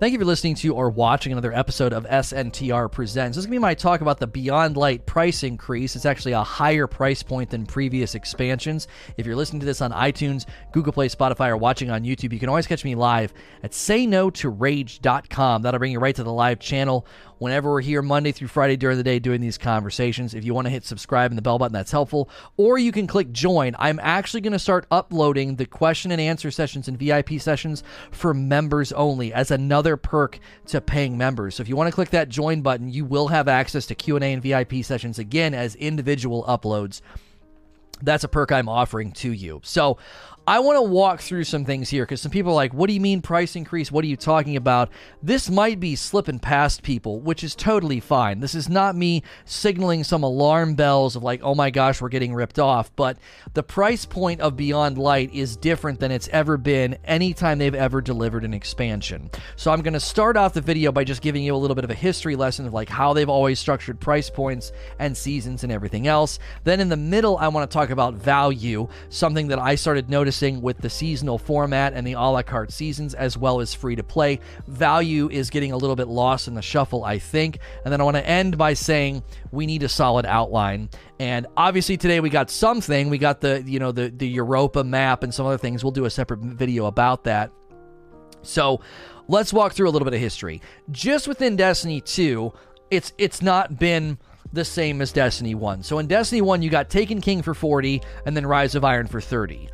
Thank you for listening to or watching another episode of SNTR Presents. This is going to be my talk about the Beyond Light price increase. It's actually a higher price point than previous expansions. If you're listening to this on iTunes, Google Play, Spotify, or watching on YouTube, you can always catch me live at sayno2rage.com. That'll bring you right to the live channel whenever we're here Monday through Friday during the day doing these conversations. If you want to hit subscribe and the bell button, that's helpful. Or you can click join. I'm actually going to start uploading the question and answer sessions and VIP sessions for members only as another perk to paying members. So if you want to click that join button, you will have access to Q&A and VIP sessions again as individual uploads that's a perk I'm offering to you. So I want to walk through some things here because some people are like, what do you mean price increase? What are you talking about? This might be slipping past people, which is totally fine. This is not me signaling some alarm bells of like, oh my gosh, we're getting ripped off. But the price point of Beyond Light is different than it's ever been anytime they've ever delivered an expansion. So I'm going to start off the video by just giving you a little bit of a history lesson of like how they've always structured price points and seasons and everything else. Then in the middle, I want to talk about value, something that I started noticing with the seasonal format and the a la carte seasons, as well as free to play. Value is getting a little bit lost in the shuffle, I think. And then I want to end by saying we need a solid outline. And obviously today we got something. We got the you know the the Europa map and some other things. We'll do a separate video about that. So let's walk through a little bit of history. Just within Destiny 2, it's it's not been the same as Destiny 1. So in Destiny 1, you got Taken King for 40 and then Rise of Iron for 30.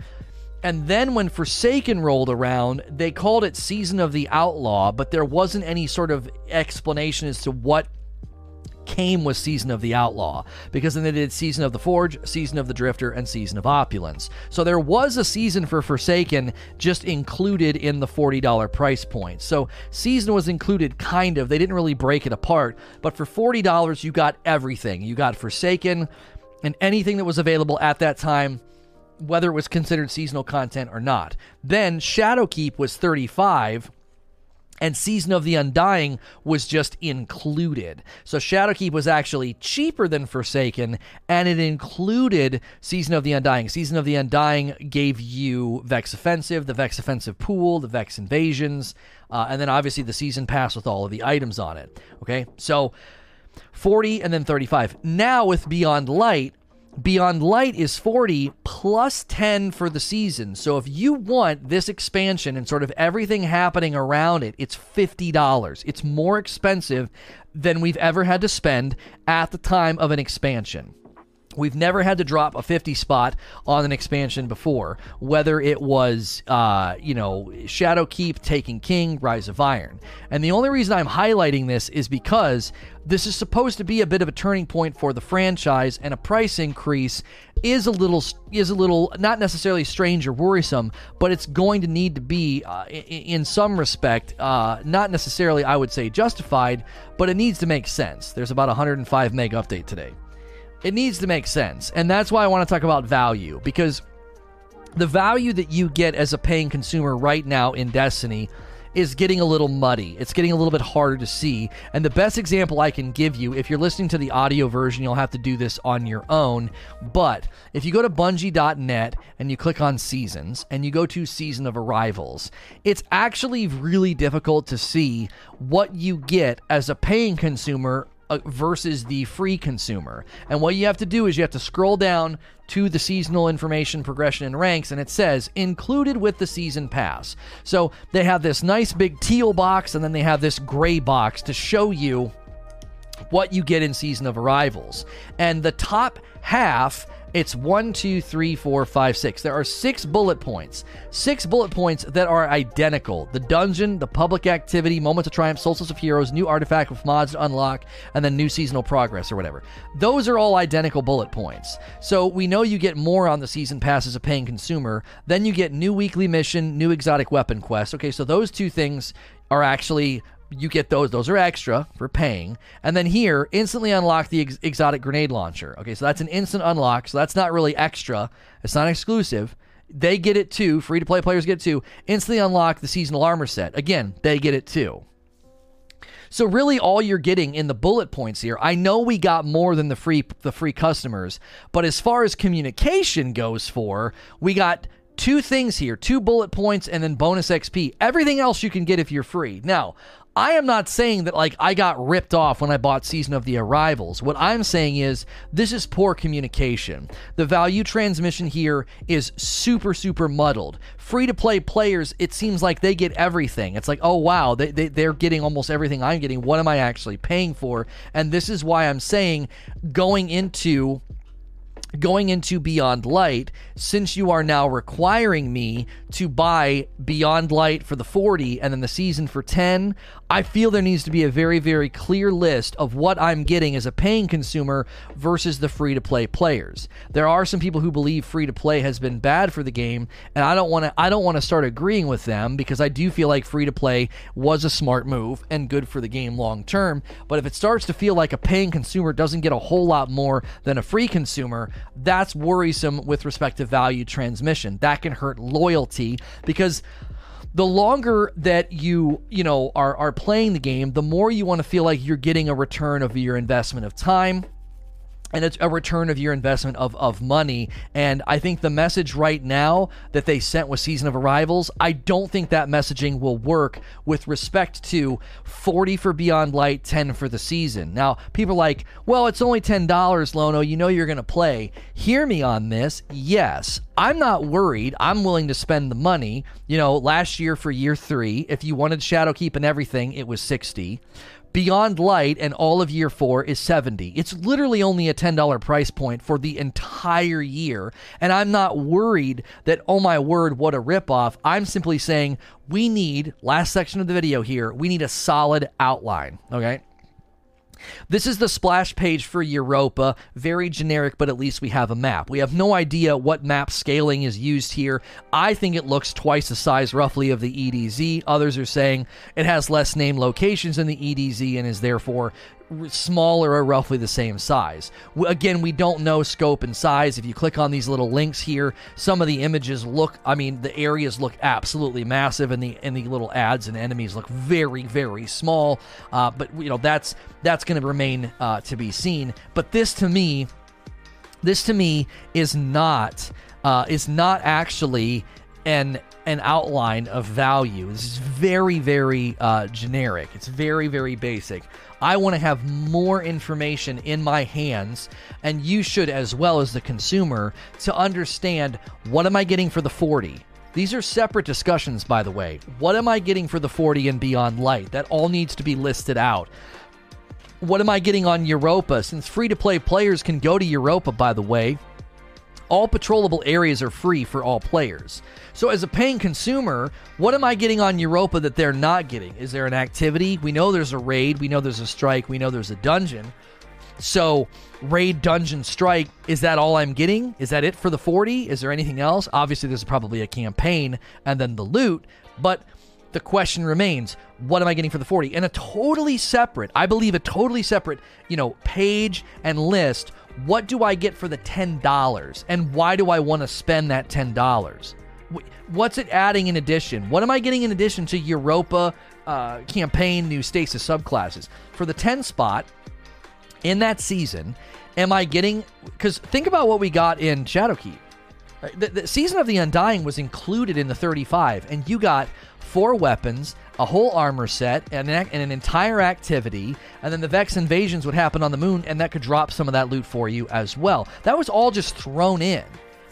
And then when Forsaken rolled around, they called it Season of the Outlaw, but there wasn't any sort of explanation as to what came with Season of the Outlaw, because then they did Season of the Forge, Season of the Drifter, and Season of Opulence. So there was a season for Forsaken just included in the $40 price point. So season was included kind of. They didn't really break it apart, but for $40 you got everything. You got Forsaken and anything that was available at that time whether it was considered seasonal content or not. Then Shadowkeep was 35 and Season of the Undying was just included. So Shadowkeep was actually cheaper than Forsaken, and it included Season of the Undying. Season of the Undying gave you Vex Offensive, the Vex Offensive pool, the Vex Invasions, uh, and then obviously the Season Pass with all of the items on it. Okay, so 40 and then 35. Now with Beyond Light, Beyond Light is 40 plus 10 for the season. So if you want this expansion and sort of everything happening around it, it's $50. It's more expensive than we've ever had to spend at the time of an expansion. We've never had to drop a 50 spot on an expansion before, whether it was, uh, you know, Shadowkeep, Taken King, Rise of Iron. And the only reason I'm highlighting this is because this is supposed to be a bit of a turning point for the franchise, and a price increase is a little is a little not necessarily strange or worrisome, but it's going to need to be, uh, in, in, some respect, uh, not necessarily I would say justified, but it needs to make sense. There's about 105 meg update today. It needs to make sense. And that's why I want to talk about value because the value that you get as a paying consumer right now in Destiny is getting a little muddy. It's getting a little bit harder to see. And the best example I can give you, if you're listening to the audio version, you'll have to do this on your own. But if you go to bungie.net and you click on seasons and you go to season of arrivals, it's actually really difficult to see what you get as a paying consumer uh, versus the free consumer. And what you have to do is you have to scroll down to the seasonal information progression and ranks, and it says included with the season pass. So they have this nice big teal box, and then they have this gray box to show you what you get in season of arrivals. And the top half it's one, two, three, four, five, six. There are six bullet points. Six bullet points that are identical. The dungeon, the public activity, Moments of Triumph, Solstice of Heroes, new artifact with mods to unlock, and then new seasonal progress or whatever. Those are all identical bullet points. So we know you get more on the season pass as a paying consumer. Then you get new weekly mission, new exotic weapon quest. Okay, so those two things are actually you get those. Those are extra for paying. And then here, instantly unlock the ex- exotic grenade launcher. Okay, so that's an instant unlock. So that's not really extra. It's not exclusive. They get it too. Free to play players get it too. Instantly unlock the seasonal armor set. Again, they get it too. So really all you're getting in the bullet points here, I know we got more than the free the free customers, but as far as communication goes for, we got two things here two bullet points and then bonus XP. Everything else you can get if you're free. Now, I am not saying that like I got ripped off when I bought Season of the Arrivals. What I'm saying is this is poor communication. The value transmission here is super, super muddled. Free to play players, it seems like they get everything. It's like, oh wow, they, they, they're getting almost everything I'm getting. What am I actually paying for? And this is why I'm saying going into going into Beyond Light, since you are now requiring me to buy Beyond Light for the 40 and then the season for 10, I feel there needs to be a very, very clear list of what I'm getting as a paying consumer versus the free to play players. There are some people who believe free to play has been bad for the game, and I don't want to I don't want to start agreeing with them because I do feel like free to play was a smart move and good for the game long term. But if it starts to feel like a paying consumer doesn't get a whole lot more than a free consumer, that's worrisome with respect to value transmission. That can hurt loyalty because the longer that you you know are are playing the game, the more you want to feel like you're getting a return of your investment of time and it's a return of your investment of, of money. And I think the message right now that they sent with Season of Arrivals, I don't think that messaging will work with respect to 40 for Beyond Light, 10 for the season. Now, people are like, well, it's only $10, Lono. You know you're going to play. Hear me on this. Yes, I'm not worried. I'm willing to spend the money. You know, last year for year three, if you wanted Shadowkeep and everything, it was 60. Beyond Light and all of year four is 70. It's literally only a $10 price point for the entire year. And I'm not worried that, oh my word, what a ripoff. I'm simply saying we need, last section of the video here, we need a solid outline. Okay. This is the splash page for Europa. Very generic, but at least we have a map. We have no idea what map scaling is used here. I think it looks twice the size roughly of the EDZ. Others are saying it has less named locations than the EDZ and is therefore smaller or roughly the same size. Again, we don't know scope and size. If you click on these little links here, some of the images look, I mean, the areas look absolutely massive, and the and the little adds and enemies look very very small. Uh, but you know that's that's going to remain uh, to be seen. But this to me, this to me is not uh, is not actually an an outline of value. This is very, very uh, generic. It's very, very basic. I want to have more information in my hands, and you should as well as the consumer, to understand what am I getting for the 40? These are separate discussions, by the way. What am I getting for the 40 and beyond light? That all needs to be listed out. What am I getting on Europa? Since free to play players can go to Europa, by the way, all patrollable areas are free for all players. So, as a paying consumer, what am I getting on Europa that they're not getting? Is there an activity? We know there's a raid, we know there's a strike, we know there's a dungeon. So, raid, dungeon, strike, is that all I'm getting? Is that it for the 40? Is there anything else? Obviously, there's probably a campaign and then the loot, but the question remains what am I getting for the 40? And a totally separate, I believe, a totally separate, you know, page and list what do I get for the $10 and why do I want to spend that $10? What's it adding in addition? What am I getting in addition to Europa uh, campaign new stasis subclasses? For the 10 spot in that season, am I getting. Because think about what we got in Shadowkeep. The, the season of the Undying was included in the 35, and you got four weapons, a whole armor set, and an, and an, entire activity, and then the Vex invasions would happen on the moon, and that could drop some of that loot for you as well. That was all just thrown in.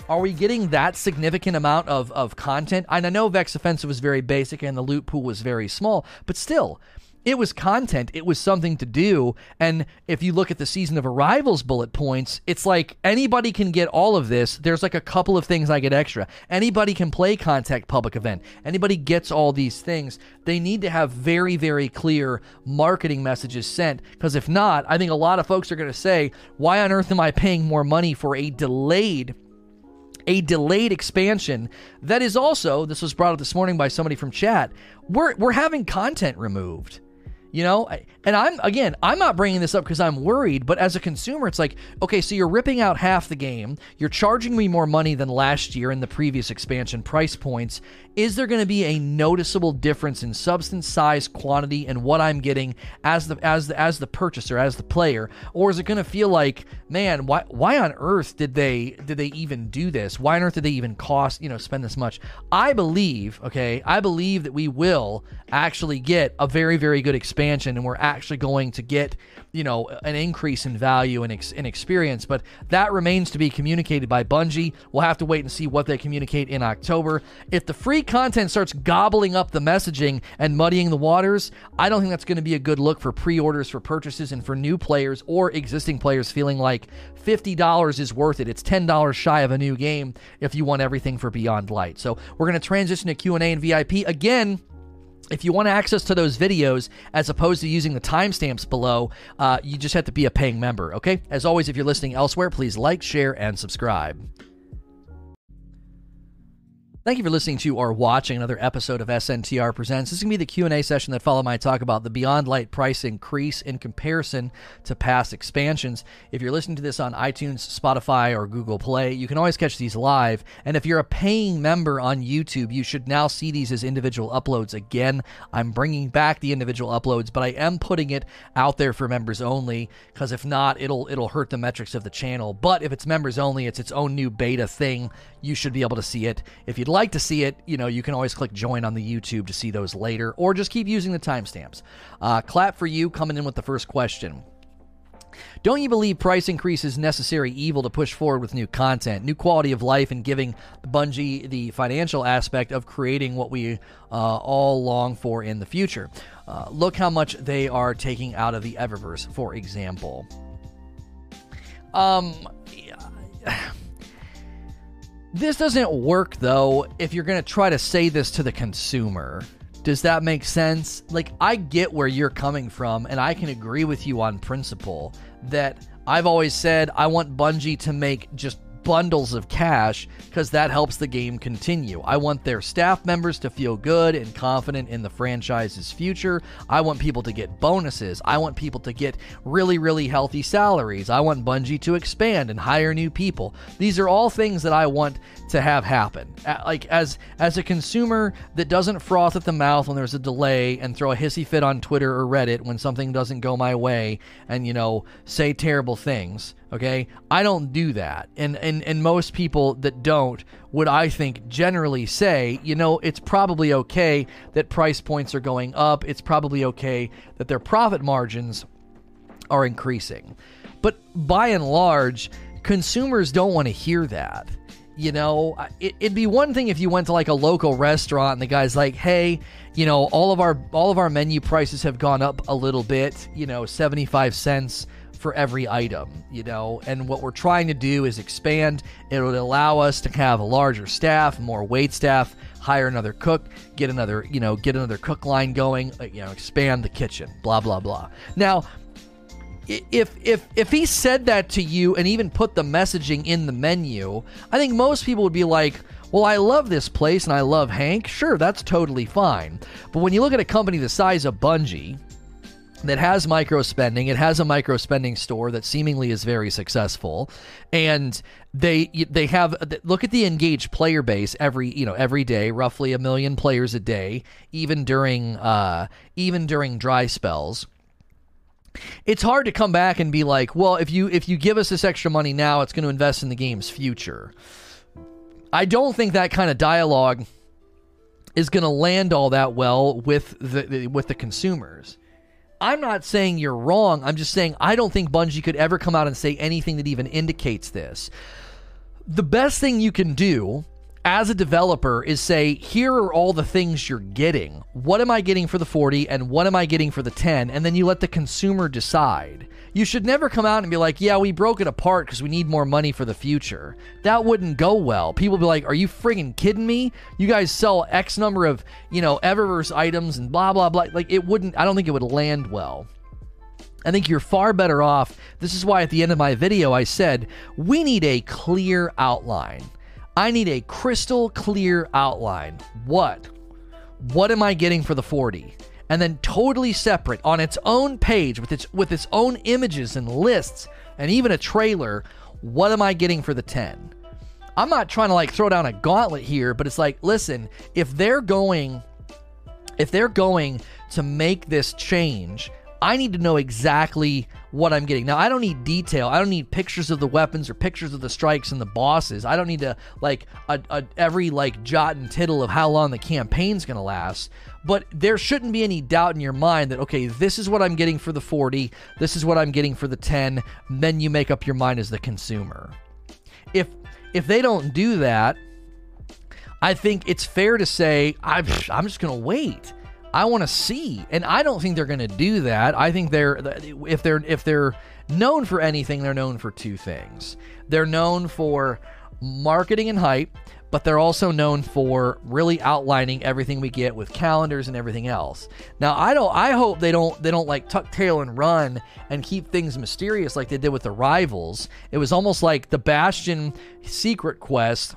Are we getting that significant amount of, of content? And I know Vex Offensive was very basic and the loot pool was very small, but still, it was content. It was something to do. And if you look at the season of arrivals bullet points, it's like anybody can get all of this. There's like a couple of things I get extra. Anybody can play contact public event. Anybody gets all these things. They need to have very, very clear marketing messages sent. Because if not, I think a lot of folks are going to say, why on earth am I paying more money for a delayed a delayed expansion that is also this was brought up this morning by somebody from chat we're we're having content removed You know, and I'm again, I'm not bringing this up because I'm worried, but as a consumer, it's like, okay, so you're ripping out half the game, you're charging me more money than last year in the previous expansion price points. Is there going to be a noticeable difference in substance, size, quantity, and what I'm getting as the as the as the purchaser, as the player, or is it going to feel like, man, why why on earth did they did they even do this? Why on earth did they even cost you know spend this much? I believe, okay, I believe that we will actually get a very very good expansion and we're actually going to get you know an increase in value and, ex- and experience but that remains to be communicated by bungie we'll have to wait and see what they communicate in october if the free content starts gobbling up the messaging and muddying the waters i don't think that's going to be a good look for pre-orders for purchases and for new players or existing players feeling like $50 is worth it it's $10 shy of a new game if you want everything for beyond light so we're going to transition to q&a and vip again if you want access to those videos as opposed to using the timestamps below, uh, you just have to be a paying member, okay? As always, if you're listening elsewhere, please like, share, and subscribe. Thank you for listening to or watching another episode of SNTR Presents. This is going to be the Q&A session that follow my talk about the Beyond Light price increase in comparison to past expansions. If you're listening to this on iTunes, Spotify, or Google Play, you can always catch these live. And if you're a paying member on YouTube, you should now see these as individual uploads again. I'm bringing back the individual uploads, but I am putting it out there for members only because if not, it'll it'll hurt the metrics of the channel. But if it's members only, it's its own new beta thing. You should be able to see it. If you'd like to see it, you know, you can always click join on the YouTube to see those later, or just keep using the timestamps. Uh, clap for you coming in with the first question. Don't you believe price increase is necessary evil to push forward with new content, new quality of life, and giving Bungie the financial aspect of creating what we uh, all long for in the future? Uh, look how much they are taking out of the Eververse, for example. Um. Yeah. This doesn't work though if you're going to try to say this to the consumer. Does that make sense? Like, I get where you're coming from, and I can agree with you on principle that I've always said I want Bungie to make just bundles of cash because that helps the game continue. I want their staff members to feel good and confident in the franchise's future. I want people to get bonuses. I want people to get really, really healthy salaries. I want Bungie to expand and hire new people. These are all things that I want to have happen. Like as as a consumer that doesn't froth at the mouth when there's a delay and throw a hissy fit on Twitter or Reddit when something doesn't go my way and you know say terrible things. Okay, I don't do that, and and and most people that don't would I think generally say, you know, it's probably okay that price points are going up. It's probably okay that their profit margins are increasing, but by and large, consumers don't want to hear that. You know, it, would be one thing if you went to like a local restaurant and the guy's like, "Hey, you know, all of our all of our menu prices have gone up a little bit. You know, seventy five cents." For every item, you know. And what we're trying to do is expand. It would allow us to have a larger staff, more wait staff, hire another cook, get another, you know, get another cook line going, uh, you know, expand the kitchen, blah blah blah. Now, if if if he said that to you and even put the messaging in the menu, I think most people would be like, "Well, I love this place and I love Hank. Sure, that's totally fine." But when you look at a company the size of Bungie, that has micro spending. It has a micro spending store that seemingly is very successful, and they they have look at the engaged player base every you know every day, roughly a million players a day, even during uh, even during dry spells. It's hard to come back and be like, well, if you if you give us this extra money now, it's going to invest in the game's future. I don't think that kind of dialogue is going to land all that well with the with the consumers. I'm not saying you're wrong. I'm just saying I don't think Bungie could ever come out and say anything that even indicates this. The best thing you can do as a developer is say, here are all the things you're getting. What am I getting for the 40 and what am I getting for the 10? And then you let the consumer decide. You should never come out and be like, yeah, we broke it apart because we need more money for the future. That wouldn't go well. People be like, are you friggin' kidding me? You guys sell X number of, you know, Eververse items and blah, blah, blah. Like, it wouldn't, I don't think it would land well. I think you're far better off. This is why at the end of my video I said, we need a clear outline. I need a crystal clear outline. What? What am I getting for the 40? And then totally separate on its own page with its with its own images and lists and even a trailer, what am I getting for the 10? I'm not trying to like throw down a gauntlet here, but it's like, listen, if they're going if they're going to make this change, I need to know exactly what I'm getting. Now, I don't need detail. I don't need pictures of the weapons or pictures of the strikes and the bosses. I don't need to like a, a, every like jot and tittle of how long the campaign's going to last. But there shouldn't be any doubt in your mind that okay, this is what I'm getting for the 40, this is what I'm getting for the 10. Then you make up your mind as the consumer. If if they don't do that, I think it's fair to say I'm, I'm just going to wait. I want to see, and I don't think they're going to do that. I think they're if they're if they're known for anything, they're known for two things. They're known for marketing and hype, but they're also known for really outlining everything we get with calendars and everything else. Now, I don't I hope they don't they don't like tuck tail and run and keep things mysterious like they did with the rivals. It was almost like the Bastion secret quest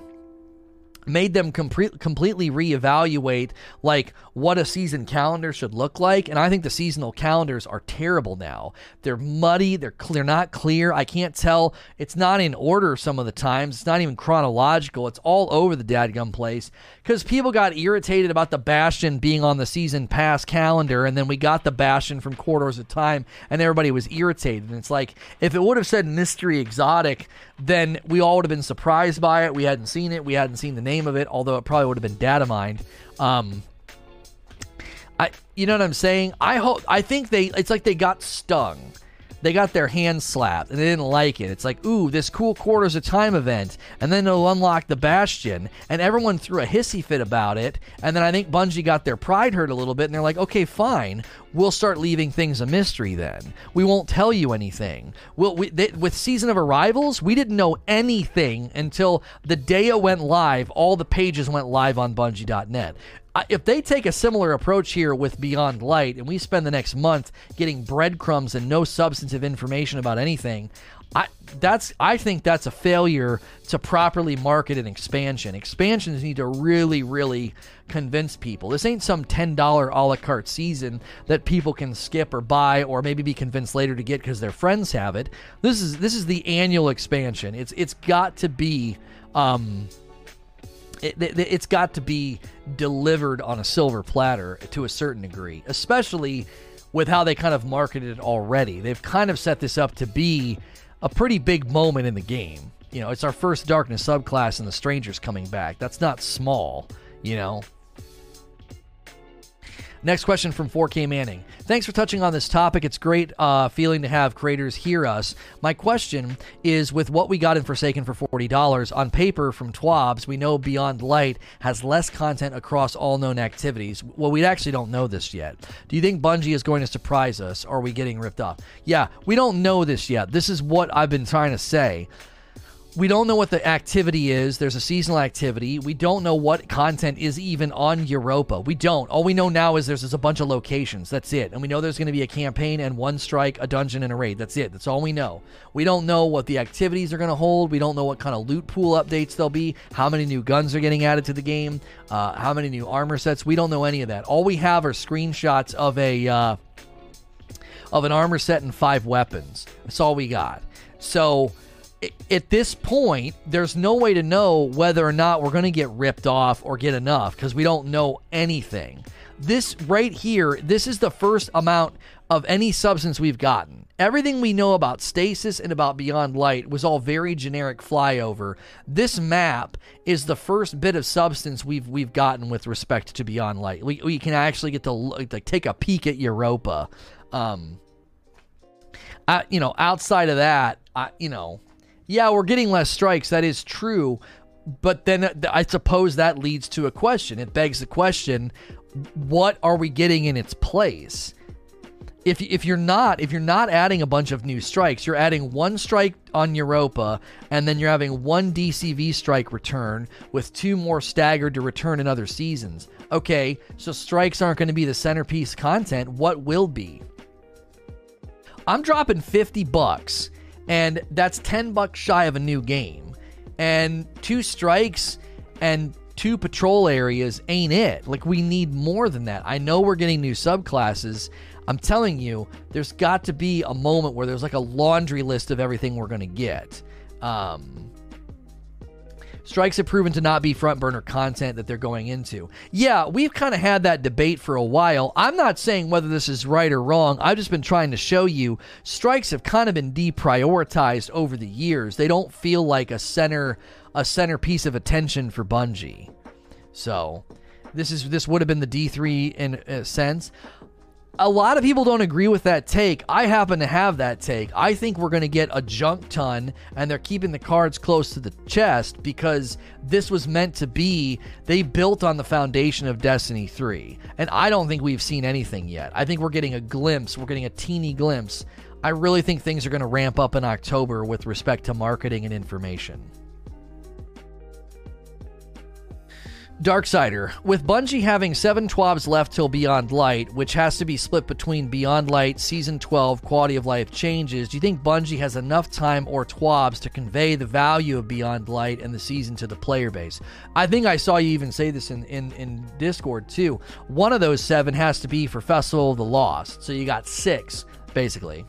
made them complete, completely reevaluate like what a season calendar should look like and i think the seasonal calendars are terrible now. They're muddy they're clear not clear i can't tell it's not in order some of the times it's not even chronological it's all over the dadgum place because people got irritated about the bastion being on the season pass calendar and then we got the bastion from Corridors of Time and everybody was irritated and it's like if it would have said mystery exotic then we all would have been surprised by it we hadn't seen it we hadn't seen the name of it, although it probably would have been data mined. Um, I, you know what I'm saying? I hope. I think they. It's like they got stung they got their hands slapped and they didn't like it. It's like, ooh, this cool Corridors of Time event, and then they'll unlock the Bastion, and everyone threw a hissy fit about it. And then I think Bungie got their pride hurt a little bit, and they're like, okay, fine, we'll start leaving things a mystery then. We won't tell you anything. We'll, we, they, with Season of Arrivals, we didn't know anything until the day it went live. All the pages went live on Bungie.net if they take a similar approach here with Beyond Light and we spend the next month getting breadcrumbs and no substantive information about anything, I that's I think that's a failure to properly market an expansion. Expansions need to really, really convince people. This ain't some ten dollar a la carte season that people can skip or buy or maybe be convinced later to get because their friends have it. This is this is the annual expansion. It's it's got to be um, it, has got to be delivered on a silver platter to a certain degree, especially with how they kind of marketed it already. They've kind of set this up to be a pretty big moment in the game. You know, it's our first darkness subclass and the strangers coming back. That's not small, you know. Next question from 4K Manning. Thanks for touching on this topic. It's great uh, feeling to have creators hear us. My question is with what we got in Forsaken for $40, on paper from TWABs, we know Beyond Light has less content across all known activities. Well, we actually don't know this yet. Do you think Bungie is going to surprise us? Or are we getting ripped off? Yeah, we don't know this yet. This is what I've been trying to say we don't know what the activity is. There's a seasonal activity. We don't know what content is even on Europa. We don't. All we know now is there's, there's a bunch of locations. That's it. And we know there's going to be a campaign and one strike, a dungeon, and a raid. That's it. That's all we know. We don't know what the activities are going to hold. We don't know what kind of loot pool updates there'll be, how many new guns are getting added to the game, uh, how many new armor sets. We don't know any of that. All we have are screenshots of a uh, of an armor set and five weapons. That's all we got. So at this point, there's no way to know whether or not we're going to get ripped off or get enough because we don't know anything. This right here, this is the first amount of any substance we've gotten. Everything we know about stasis and about Beyond Light was all very generic flyover. This map is the first bit of substance we've we've gotten with respect to Beyond Light. We, we can actually get to like take a peek at Europa. Um, I, you know, outside of that, I, you know, yeah, we're getting less strikes. That is true. But then uh, I suppose that leads to a question. It begs the question what are we getting in its place? If, if you're not if you're not adding a bunch of new strikes, you're adding one strike on Europa, and then you're having one DCV strike return with two more staggered to return in other seasons. Okay, so strikes aren't going to be the centerpiece content. What will be? I'm dropping 50 bucks and that's 10 bucks shy of a new game. And two strikes and two patrol areas ain't it. Like, we need more than that. I know we're getting new subclasses. I'm telling you, there's got to be a moment where there's like a laundry list of everything we're going to get. Um, strikes have proven to not be front burner content that they're going into. Yeah, we've kind of had that debate for a while. I'm not saying whether this is right or wrong. I've just been trying to show you strikes have kind of been deprioritized over the years. They don't feel like a center a centerpiece of attention for Bungie. So, this is this would have been the D3 in a sense a lot of people don't agree with that take. I happen to have that take. I think we're going to get a junk ton, and they're keeping the cards close to the chest because this was meant to be. They built on the foundation of Destiny 3. And I don't think we've seen anything yet. I think we're getting a glimpse, we're getting a teeny glimpse. I really think things are going to ramp up in October with respect to marketing and information. Darksider, with Bungie having seven TWABs left till Beyond Light, which has to be split between Beyond Light, Season 12, quality of life changes, do you think Bungie has enough time or TWABs to convey the value of Beyond Light and the season to the player base? I think I saw you even say this in, in, in Discord too. One of those seven has to be for Festival of the Lost. So you got six, basically.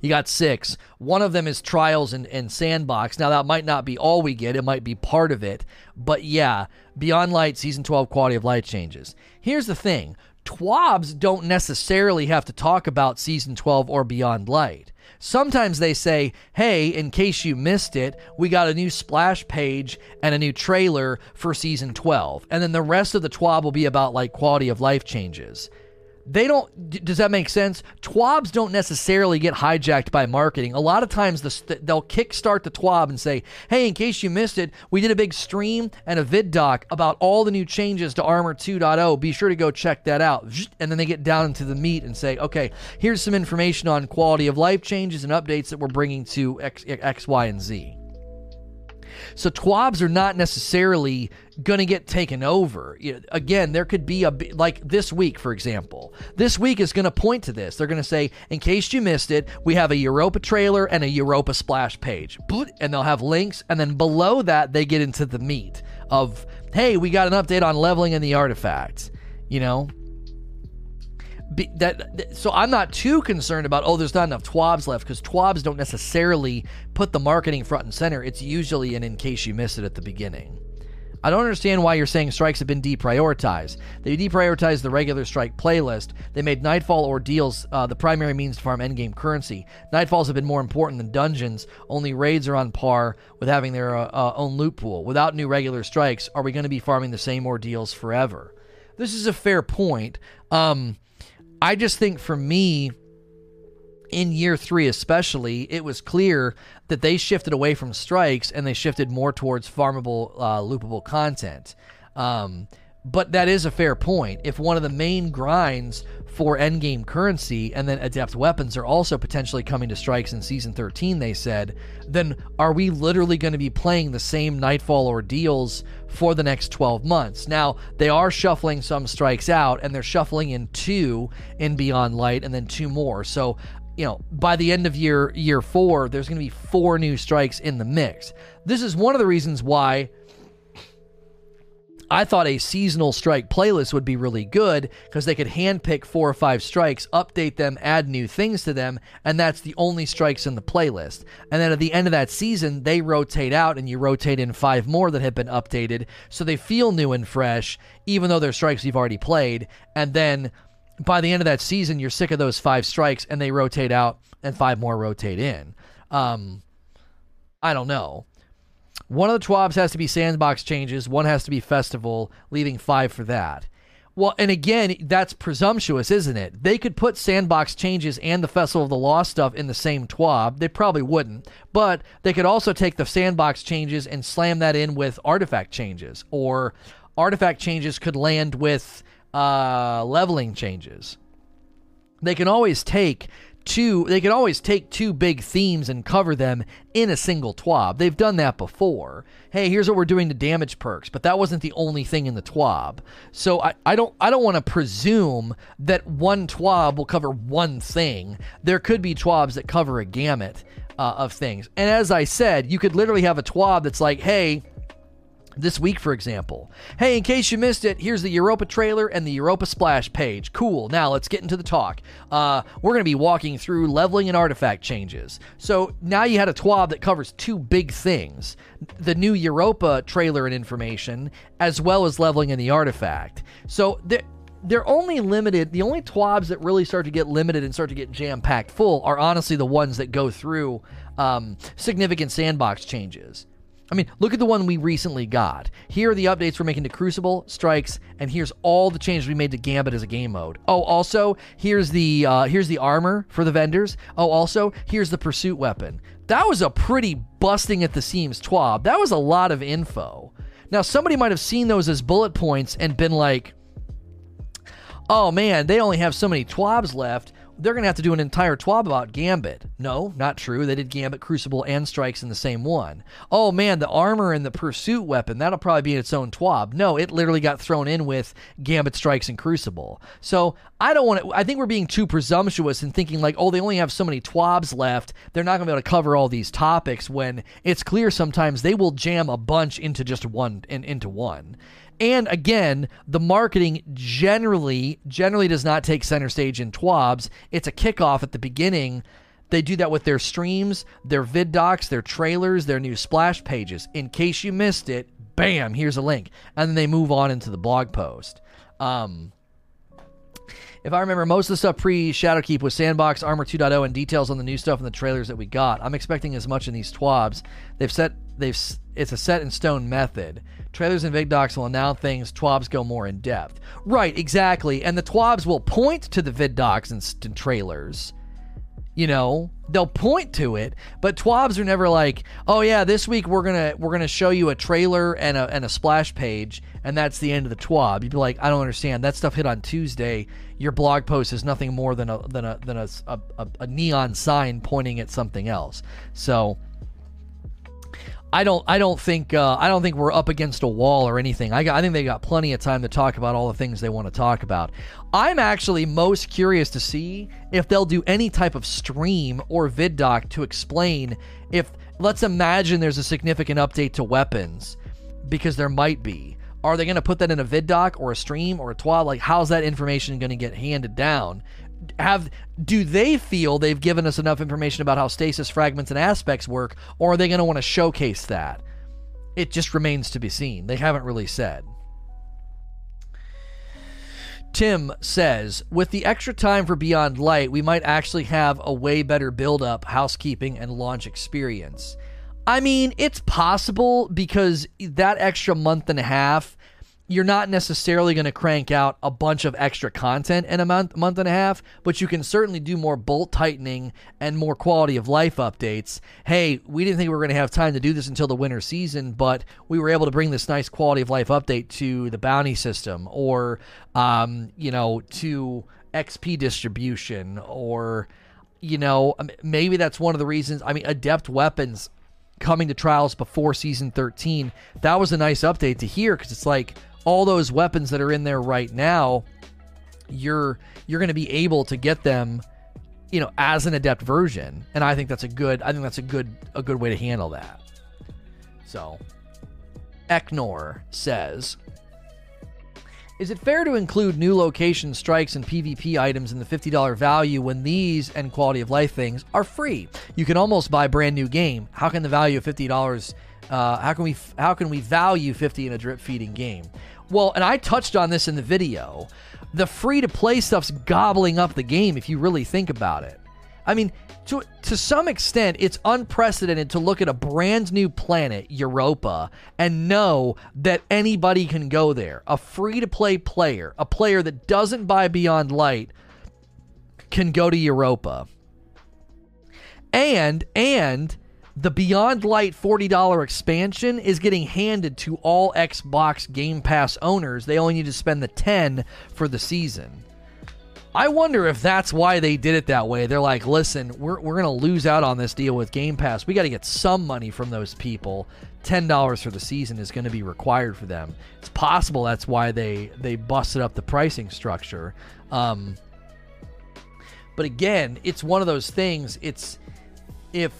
You got six. One of them is Trials and, and Sandbox. Now, that might not be all we get, it might be part of it. But yeah, Beyond Light, Season 12 quality of life changes. Here's the thing TWABs don't necessarily have to talk about Season 12 or Beyond Light. Sometimes they say, hey, in case you missed it, we got a new splash page and a new trailer for season 12. And then the rest of the TWAB will be about like quality of life changes they don't does that make sense? Twabs don't necessarily get hijacked by marketing. A lot of times the, they'll kickstart the twab and say hey in case you missed it we did a big stream and a vid doc about all the new changes to armor 2.0 be sure to go check that out. And then they get down into the meat and say okay here's some information on quality of life changes and updates that we're bringing to x, x y and z so TWABs are not necessarily going to get taken over. Again, there could be a like this week, for example. This week is going to point to this. They're going to say, in case you missed it, we have a Europa trailer and a Europa splash page, and they'll have links, and then below that they get into the meat of, hey, we got an update on leveling in the artifacts. You know, be, that so I'm not too concerned about oh there's not enough TWABs left because TWABs don't necessarily put the marketing front and center. It's usually an in case you missed it at the beginning. I don't understand why you're saying strikes have been deprioritized. They deprioritized the regular strike playlist. They made Nightfall ordeals uh, the primary means to farm endgame currency. Nightfalls have been more important than dungeons. Only raids are on par with having their uh, uh, own loot pool. Without new regular strikes, are we going to be farming the same ordeals forever? This is a fair point. Um, I just think for me, in year three especially, it was clear that they shifted away from strikes and they shifted more towards farmable, uh, loopable content. Um, but that is a fair point. If one of the main grinds for endgame currency and then adept weapons are also potentially coming to strikes in season 13, they said, then are we literally going to be playing the same Nightfall ordeals for the next 12 months? Now, they are shuffling some strikes out and they're shuffling in two in Beyond Light and then two more. So, you know, by the end of year year 4, there's going to be four new strikes in the mix. This is one of the reasons why I thought a seasonal strike playlist would be really good because they could handpick four or five strikes, update them, add new things to them, and that's the only strikes in the playlist. And then at the end of that season, they rotate out and you rotate in five more that have been updated so they feel new and fresh, even though they're strikes you've already played. And then by the end of that season, you're sick of those five strikes and they rotate out and five more rotate in. Um, I don't know. One of the TWABs has to be sandbox changes, one has to be festival, leaving five for that. Well, and again, that's presumptuous, isn't it? They could put sandbox changes and the Festival of the Lost stuff in the same TWAB. They probably wouldn't. But they could also take the sandbox changes and slam that in with artifact changes. Or artifact changes could land with uh, leveling changes. They can always take two they can always take two big themes and cover them in a single twab. They've done that before. Hey here's what we're doing to damage perks but that wasn't the only thing in the twab. So i, I don't i don't want to presume that one twab will cover one thing. There could be twabs that cover a gamut uh, of things. And as i said you could literally have a twab that's like hey This week, for example. Hey, in case you missed it, here's the Europa trailer and the Europa splash page. Cool. Now let's get into the talk. Uh, we're going to be walking through leveling and artifact changes. So now you had a TWAB that covers two big things the new Europa trailer and information, as well as leveling and the artifact. So they're, they're only limited. The only TWABs that really start to get limited and start to get jam packed full are honestly the ones that go through um, significant sandbox changes. I mean, look at the one we recently got. Here are the updates we're making to Crucible, Strikes, and here's all the changes we made to Gambit as a game mode. Oh, also here's the uh, here's the armor for the vendors. Oh, also here's the pursuit weapon. That was a pretty busting at the seams twab. That was a lot of info. Now somebody might have seen those as bullet points and been like, "Oh man, they only have so many twabs left they're going to have to do an entire twab about Gambit. No, not true. They did Gambit, Crucible, and Strikes in the same one. Oh man, the armor and the pursuit weapon, that'll probably be in its own twab. No, it literally got thrown in with Gambit, Strikes, and Crucible. So I don't want to, I think we're being too presumptuous in thinking like, oh, they only have so many twabs left. They're not going to be able to cover all these topics when it's clear sometimes they will jam a bunch into just one, in, into one. And again, the marketing generally generally does not take center stage in TWABs. It's a kickoff at the beginning. They do that with their streams, their vid docs, their trailers, their new splash pages. In case you missed it, bam, here's a link. And then they move on into the blog post. Um, if I remember, most of the stuff pre Shadowkeep was Sandbox, Armor 2.0, and details on the new stuff in the trailers that we got. I'm expecting as much in these TWABs. They've set they've it's a set in stone method. Trailers and vid docs will announce things. TWABs go more in depth. Right, exactly. And the TWABs will point to the vid docs and, and trailers. You know, they'll point to it, but TWABs are never like, "Oh yeah, this week we're gonna we're gonna show you a trailer and a and a splash page, and that's the end of the TWAB." You'd be like, "I don't understand. That stuff hit on Tuesday. Your blog post is nothing more than a than a than a, a, a neon sign pointing at something else." So I don't I don't think uh, I don't think we're up against a wall or anything. I, got, I think they got plenty of time to talk about all the things they want to talk about. I'm actually most curious to see if they'll do any type of stream or vid doc to explain if let's imagine there's a significant update to weapons because there might be. Are they going to put that in a vid doc or a stream or a twab? Like, how's that information going to get handed down? Have do they feel they've given us enough information about how stasis fragments and aspects work or are they going to want to showcase that? It just remains to be seen. They haven't really said. Tim says, with the extra time for Beyond Light, we might actually have a way better build up, housekeeping, and launch experience. I mean, it's possible because that extra month and a half you're not necessarily going to crank out a bunch of extra content in a month, month and a half, but you can certainly do more bolt tightening and more quality of life updates. Hey, we didn't think we were going to have time to do this until the winter season, but we were able to bring this nice quality of life update to the bounty system or, um, you know, to XP distribution or, you know, um, maybe that's one of the reasons. I mean, adept weapons coming to trials before season 13 that was a nice update to hear because it's like all those weapons that are in there right now, you're you're going to be able to get them, you know, as an adept version, and I think that's a good I think that's a good a good way to handle that. So, Eknor says. Is it fair to include new location strikes and PvP items in the $50 value when these and quality of life things are free? You can almost buy a brand new game. How can the value of $50 uh, how can we how can we value 50 in a drip feeding game? Well, and I touched on this in the video. The free to play stuff's gobbling up the game if you really think about it. I mean, to to some extent, it's unprecedented to look at a brand new planet, Europa, and know that anybody can go there. A free to play player, a player that doesn't buy Beyond Light, can go to Europa. And and the Beyond Light $40 expansion is getting handed to all Xbox Game Pass owners. They only need to spend the 10 for the season. I wonder if that's why they did it that way. They're like, listen, we're, we're going to lose out on this deal with Game Pass. We got to get some money from those people. $10 for the season is going to be required for them. It's possible that's why they, they busted up the pricing structure. Um, but again, it's one of those things. It's if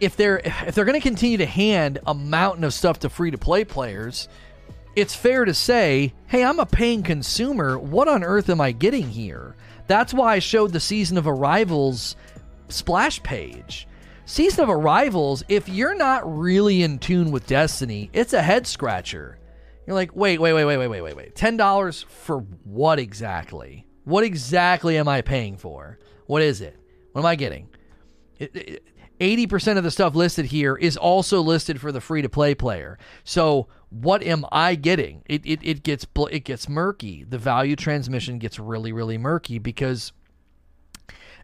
if they're if they're going to continue to hand a mountain of stuff to free to play players, it's fair to say, hey, I'm a paying consumer. What on earth am I getting here? That's why I showed the season of arrivals splash page. Season of Arrivals, if you're not really in tune with Destiny, it's a head scratcher. You're like, wait, wait, wait, wait, wait, wait, wait, wait. $10 for what exactly? What exactly am I paying for? What is it? What am I getting? It, it, 80% of the stuff listed here is also listed for the free to play player. So, what am I getting? It, it, it gets it gets murky. The value transmission gets really really murky because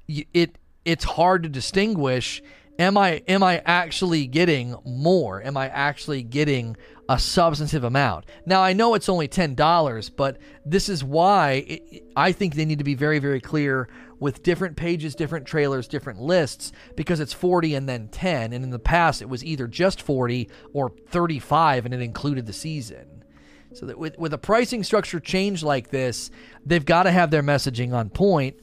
it it's hard to distinguish am I am I actually getting more? Am I actually getting a substantive amount? Now I know it's only ten dollars, but this is why it, I think they need to be very very clear with different pages, different trailers, different lists because it's 40 and then 10 and in the past it was either just 40 or 35 and it included the season. So that with with a pricing structure change like this, they've got to have their messaging on point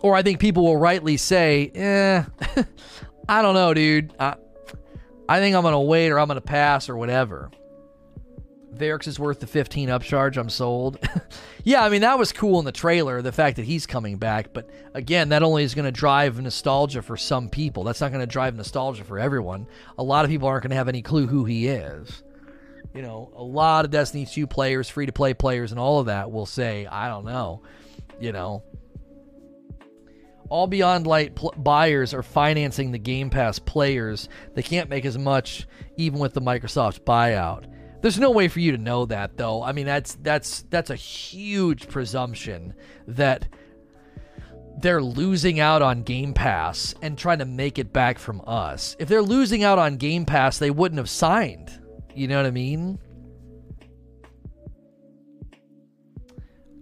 or I think people will rightly say, "Eh, I don't know, dude. I, I think I'm going to wait or I'm going to pass or whatever. Variks is worth the 15 upcharge. I'm sold. yeah, I mean, that was cool in the trailer, the fact that he's coming back. But again, that only is going to drive nostalgia for some people. That's not going to drive nostalgia for everyone. A lot of people aren't going to have any clue who he is. You know, a lot of Destiny 2 players, free to play players, and all of that will say, I don't know. You know, all Beyond Light pl- buyers are financing the Game Pass players. They can't make as much even with the Microsoft buyout. There's no way for you to know that though. I mean that's that's that's a huge presumption that they're losing out on Game Pass and trying to make it back from us. If they're losing out on Game Pass, they wouldn't have signed. You know what I mean?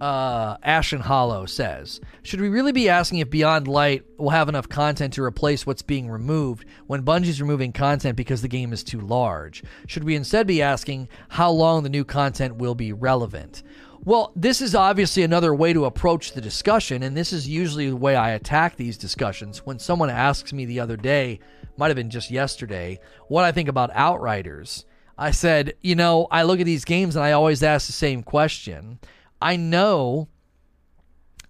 Uh, Ashen Hollow says, should we really be asking if Beyond Light will have enough content to replace what's being removed when Bungie's removing content because the game is too large? Should we instead be asking how long the new content will be relevant? Well, this is obviously another way to approach the discussion, and this is usually the way I attack these discussions. When someone asks me the other day, might have been just yesterday, what I think about Outriders, I said, you know, I look at these games and I always ask the same question. I know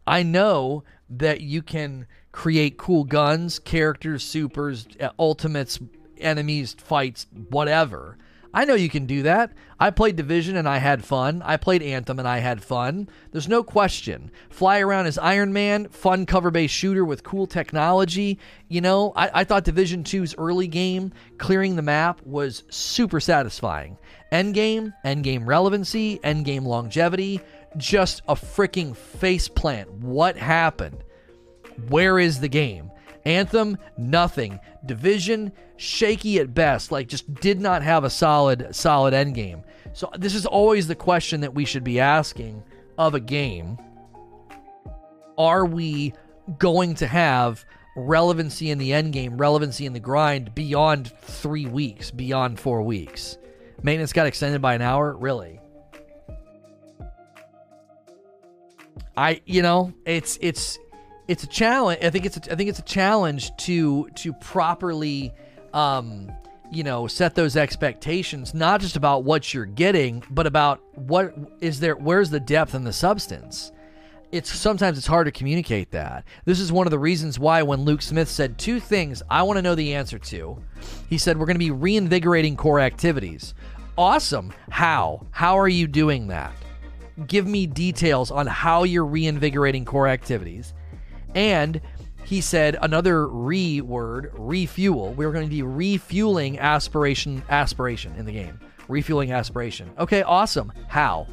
I know that you can create cool guns, characters, supers, uh, ultimates, enemies, fights, whatever. I know you can do that. I played Division and I had fun. I played Anthem and I had fun. There's no question. Fly around as Iron Man, fun cover based shooter with cool technology. You know, I, I thought Division 2's early game, clearing the map, was super satisfying. Endgame, endgame relevancy, endgame longevity, just a freaking face plant. What happened? Where is the game? Anthem, nothing. Division, shaky at best. Like just did not have a solid solid end game. So this is always the question that we should be asking of a game. Are we going to have relevancy in the end game, relevancy in the grind beyond three weeks, beyond four weeks? Maintenance got extended by an hour? Really? I you know it's it's it's a challenge. I think it's a, I think it's a challenge to to properly um, you know set those expectations, not just about what you're getting, but about what is there. Where's the depth and the substance? It's sometimes it's hard to communicate that. This is one of the reasons why when Luke Smith said two things I want to know the answer to. He said we're going to be reinvigorating core activities. Awesome. How? How are you doing that? Give me details on how you're reinvigorating core activities. And he said another re word, refuel. We're going to be refueling aspiration aspiration in the game. Refueling aspiration. Okay, awesome. How?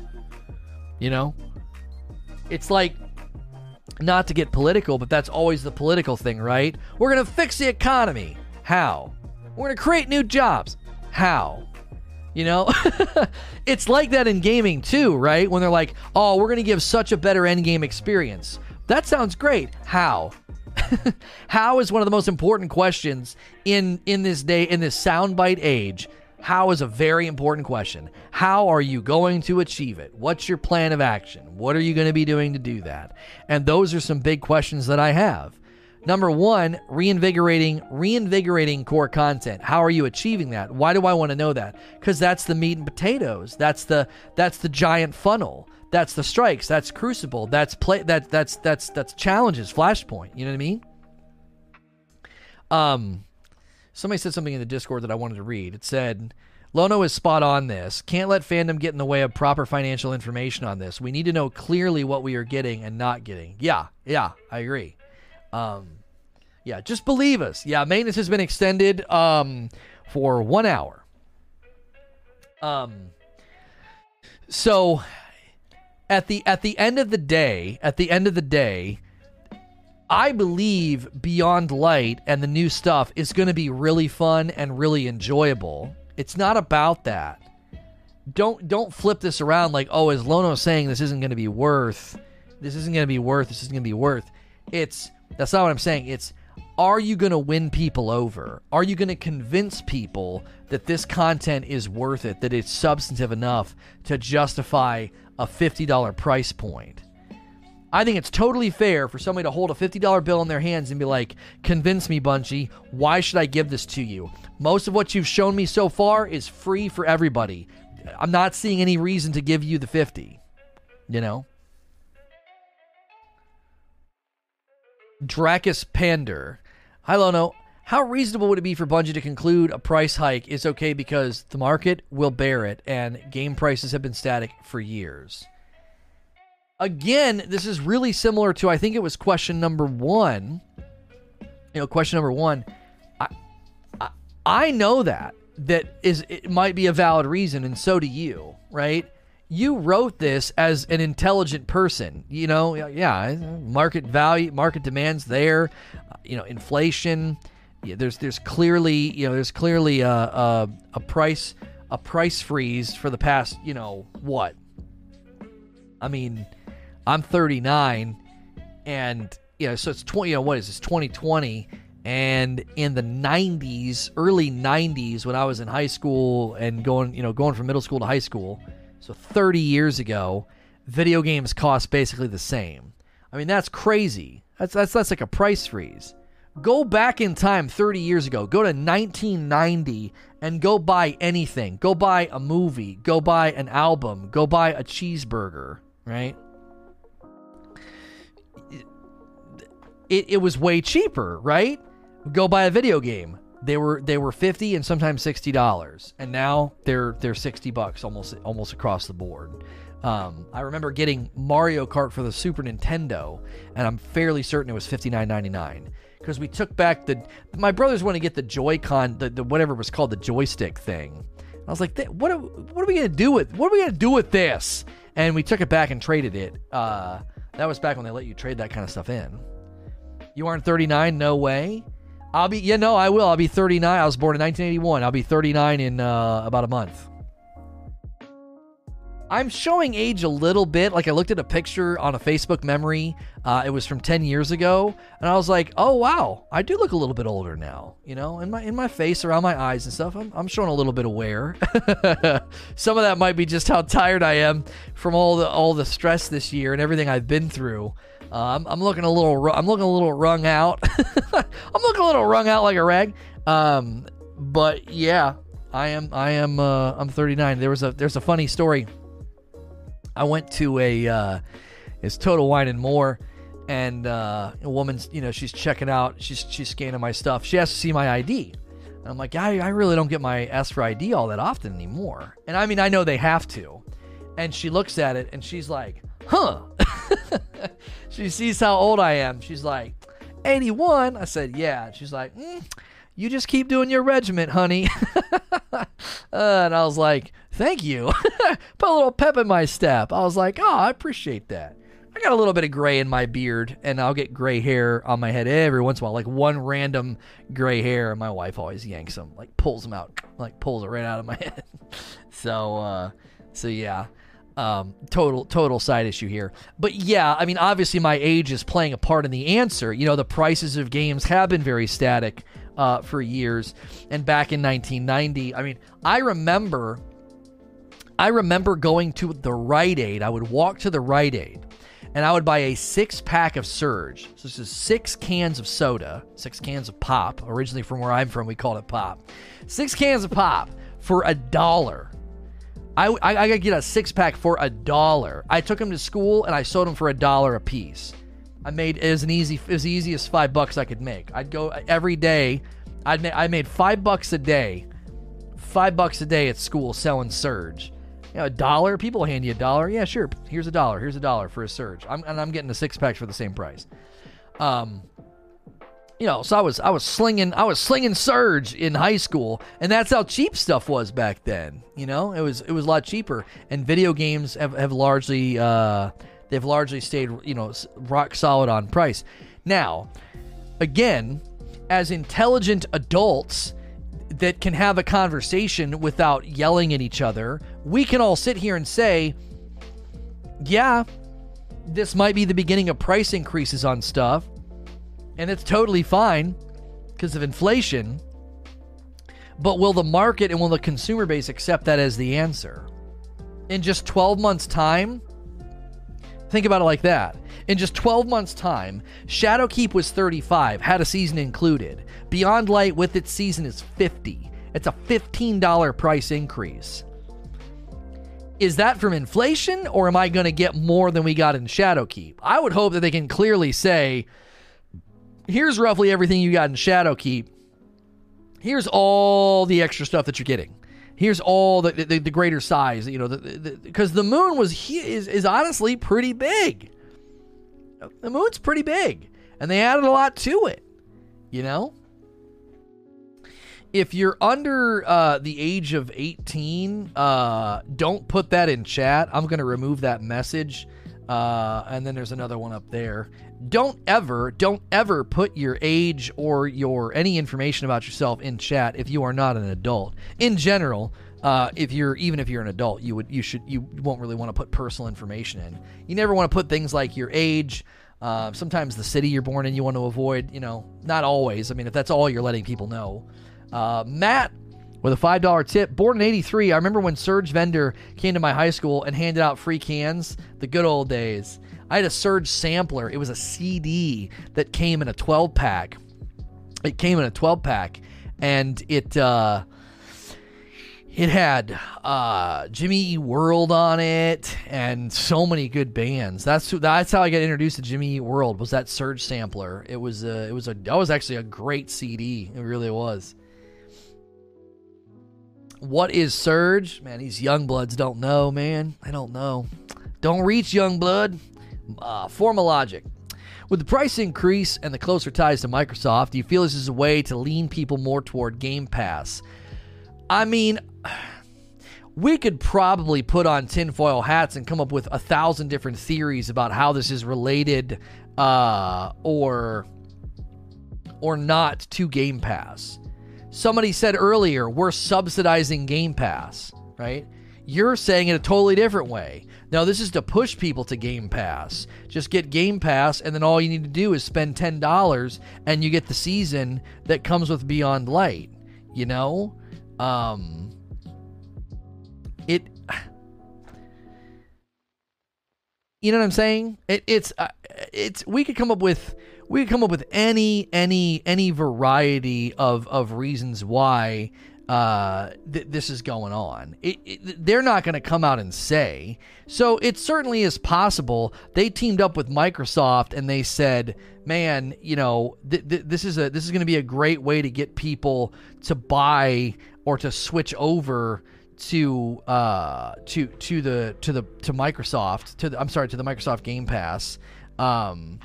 You know? It's like not to get political, but that's always the political thing, right? We're going to fix the economy. How? We're going to create new jobs. How? You know, it's like that in gaming too, right? When they're like, "Oh, we're going to give such a better end game experience." That sounds great. How? How is one of the most important questions in in this day in this soundbite age. How is a very important question. How are you going to achieve it? What's your plan of action? What are you going to be doing to do that? And those are some big questions that I have. Number one, reinvigorating, reinvigorating core content. How are you achieving that? Why do I want to know that? Because that's the meat and potatoes. That's the that's the giant funnel. That's the strikes. That's Crucible. That's play. That that's that's that's challenges. Flashpoint. You know what I mean? Um, somebody said something in the Discord that I wanted to read. It said. Lono is spot on this. Can't let fandom get in the way of proper financial information on this. We need to know clearly what we are getting and not getting. Yeah, yeah, I agree. Um, yeah, just believe us. Yeah, maintenance has been extended um, for one hour. Um, so at the at the end of the day, at the end of the day, I believe Beyond Light and the new stuff is going to be really fun and really enjoyable. It's not about that. Don't don't flip this around like, oh, is Lono saying this isn't going to be worth? This isn't going to be worth. This isn't going to be worth. It's that's not what I'm saying. It's are you going to win people over? Are you going to convince people that this content is worth it, that it's substantive enough to justify a $50 price point? I think it's totally fair for somebody to hold a $50 bill in their hands and be like, convince me, Bungie, why should I give this to you? Most of what you've shown me so far is free for everybody. I'm not seeing any reason to give you the 50. You know? Dracus Pander. Hi, Lono. How reasonable would it be for Bungie to conclude a price hike is okay because the market will bear it and game prices have been static for years? Again, this is really similar to I think it was question number one. You know, question number one. I I, I know that that is it might be a valid reason, and so do you, right? You wrote this as an intelligent person. You know, yeah, market value, market demands there. Uh, you know, inflation. Yeah, there's there's clearly you know there's clearly a, a, a price a price freeze for the past you know what. I mean, I'm 39, and you know, so it's 20. You know, what is this? 2020. And in the 90s, early 90s, when I was in high school and going, you know, going from middle school to high school, so 30 years ago, video games cost basically the same. I mean, that's crazy. That's that's that's like a price freeze. Go back in time 30 years ago. Go to 1990 and go buy anything. Go buy a movie, go buy an album, go buy a cheeseburger, right? It, it was way cheaper, right? Go buy a video game they were they were 50 and sometimes 60 dollars and now they're they're 60 bucks almost almost across the board um, I remember getting Mario Kart for the Super Nintendo, and I'm fairly certain it was $59.99 because we took back the. My brothers want to get the Joy-Con, the, the whatever was called the joystick thing. I was like, what are, what are we gonna do with what are we gonna do with this? And we took it back and traded it. Uh, that was back when they let you trade that kind of stuff in. You aren't 39? No way. I'll be, yeah, no, I will. I'll be 39. I was born in 1981. I'll be 39 in uh, about a month. I'm showing age a little bit. Like I looked at a picture on a Facebook memory. Uh, it was from 10 years ago, and I was like, "Oh wow, I do look a little bit older now." You know, in my in my face, around my eyes and stuff. I'm, I'm showing a little bit of wear. Some of that might be just how tired I am from all the all the stress this year and everything I've been through. Uh, I'm, I'm, looking a little. I'm looking a little wrung out. I'm looking a little wrung out like a rag. Um, but yeah, I am. I am. Uh, I'm 39. There was a. There's a funny story. I went to a. Uh, it's Total Wine and More, and uh, a woman's. You know, she's checking out. She's she's scanning my stuff. She has to see my ID. And I'm like, I, I really don't get my S for ID all that often anymore. And I mean, I know they have to. And she looks at it and she's like, huh. she sees how old I am. She's like, 81. I said, yeah. She's like, mm, you just keep doing your regiment, honey. uh, and I was like, thank you. Put a little pep in my step. I was like, oh, I appreciate that. I got a little bit of gray in my beard, and I'll get gray hair on my head every once in a while, like one random gray hair. And my wife always yanks them, like pulls them out, like pulls it right out of my head. so, uh, so yeah. Um, total total side issue here. But yeah, I mean, obviously my age is playing a part in the answer. You know, the prices of games have been very static uh, for years. And back in 1990, I mean, I remember, I remember going to the Rite Aid. I would walk to the Rite Aid, and I would buy a six pack of Surge. So this is six cans of soda, six cans of pop. Originally from where I'm from, we called it pop. Six cans of pop for a dollar. I, I, I get a six pack for a dollar. I took them to school and I sold them for a dollar a piece. I made was an easy the easiest five bucks I could make. I'd go every day. I'd ma- I made five bucks a day, five bucks a day at school selling Surge. You know, a dollar. People hand you a dollar. Yeah, sure. Here's a dollar. Here's a dollar for a Surge. I'm, and I'm getting a six pack for the same price. Um, you know, so I was I was slinging I was slinging Surge in high school, and that's how cheap stuff was back then. You know, it was it was a lot cheaper, and video games have, have largely uh, they've largely stayed you know rock solid on price. Now, again, as intelligent adults that can have a conversation without yelling at each other, we can all sit here and say, yeah, this might be the beginning of price increases on stuff and it's totally fine because of inflation. But will the market and will the consumer base accept that as the answer? In just 12 months' time, think about it like that. In just 12 months' time, Shadowkeep was 35, had a season included. Beyond Light with its season is 50. It's a $15 price increase. Is that from inflation or am I going to get more than we got in Shadowkeep? I would hope that they can clearly say, here's roughly everything you got in Shadowkeep. Here's all the extra stuff that you're getting. Here's all the the, the greater size, you know, because the, the, the, moon was is is honestly pretty big. The moon's pretty big, and they added a lot to it. You know, if you're under uh, the age of 18, uh, don't put that in chat. I'm to remove that message. Uh, and then there's another one up there don't ever, don't ever put your age or your any information about yourself in chat if you are not an adult. In general, uh, if you're even if you're an adult, you would you should you won't really want to put personal information in. You never want to put things like your age. Uh, sometimes the city you're born in you want to avoid. You know, not always. I mean, if that's all you're letting people know. Uh, Matt with a $5 tip. Born in 83, I remember when Surge Vendor came to my high school and handed out free cans, the good old days. I had a Surge sampler. It was a CD that came in a 12 pack. It came in a 12 pack, and it uh, it had uh, Jimmy World on it, and so many good bands. That's that's how I got introduced to Jimmy World. Was that Surge sampler? It was a, it was a that was actually a great CD. It really was. What is Surge? Man, these young bloods don't know, man. I don't know. Don't reach young blood uh, Formal Logic. With the price increase and the closer ties to Microsoft, do you feel this is a way to lean people more toward Game Pass? I mean, we could probably put on tinfoil hats and come up with a thousand different theories about how this is related uh, or or not to Game Pass. Somebody said earlier, we're subsidizing Game Pass, right? You're saying it a totally different way. Now, this is to push people to Game Pass. Just get Game Pass, and then all you need to do is spend $10 and you get the season that comes with Beyond Light. You know? Um, it. You know what I'm saying? It, it's uh, it's we could come up with we could come up with any any any variety of of reasons why uh, th- this is going on. It, it, they're not going to come out and say. So it certainly is possible they teamed up with Microsoft and they said, "Man, you know, th- th- this is a this is going to be a great way to get people to buy or to switch over." to uh to to the to the to Microsoft to the, I'm sorry to the Microsoft Game Pass um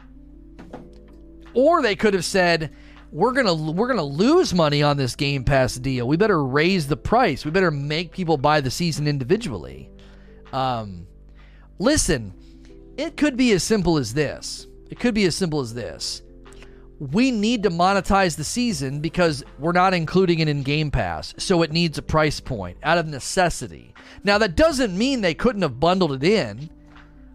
or they could have said we're gonna we're gonna lose money on this Game Pass deal. We better raise the price. We better make people buy the season individually. Um, listen, it could be as simple as this. It could be as simple as this. We need to monetize the season because we're not including it in Game Pass, so it needs a price point out of necessity. Now that doesn't mean they couldn't have bundled it in.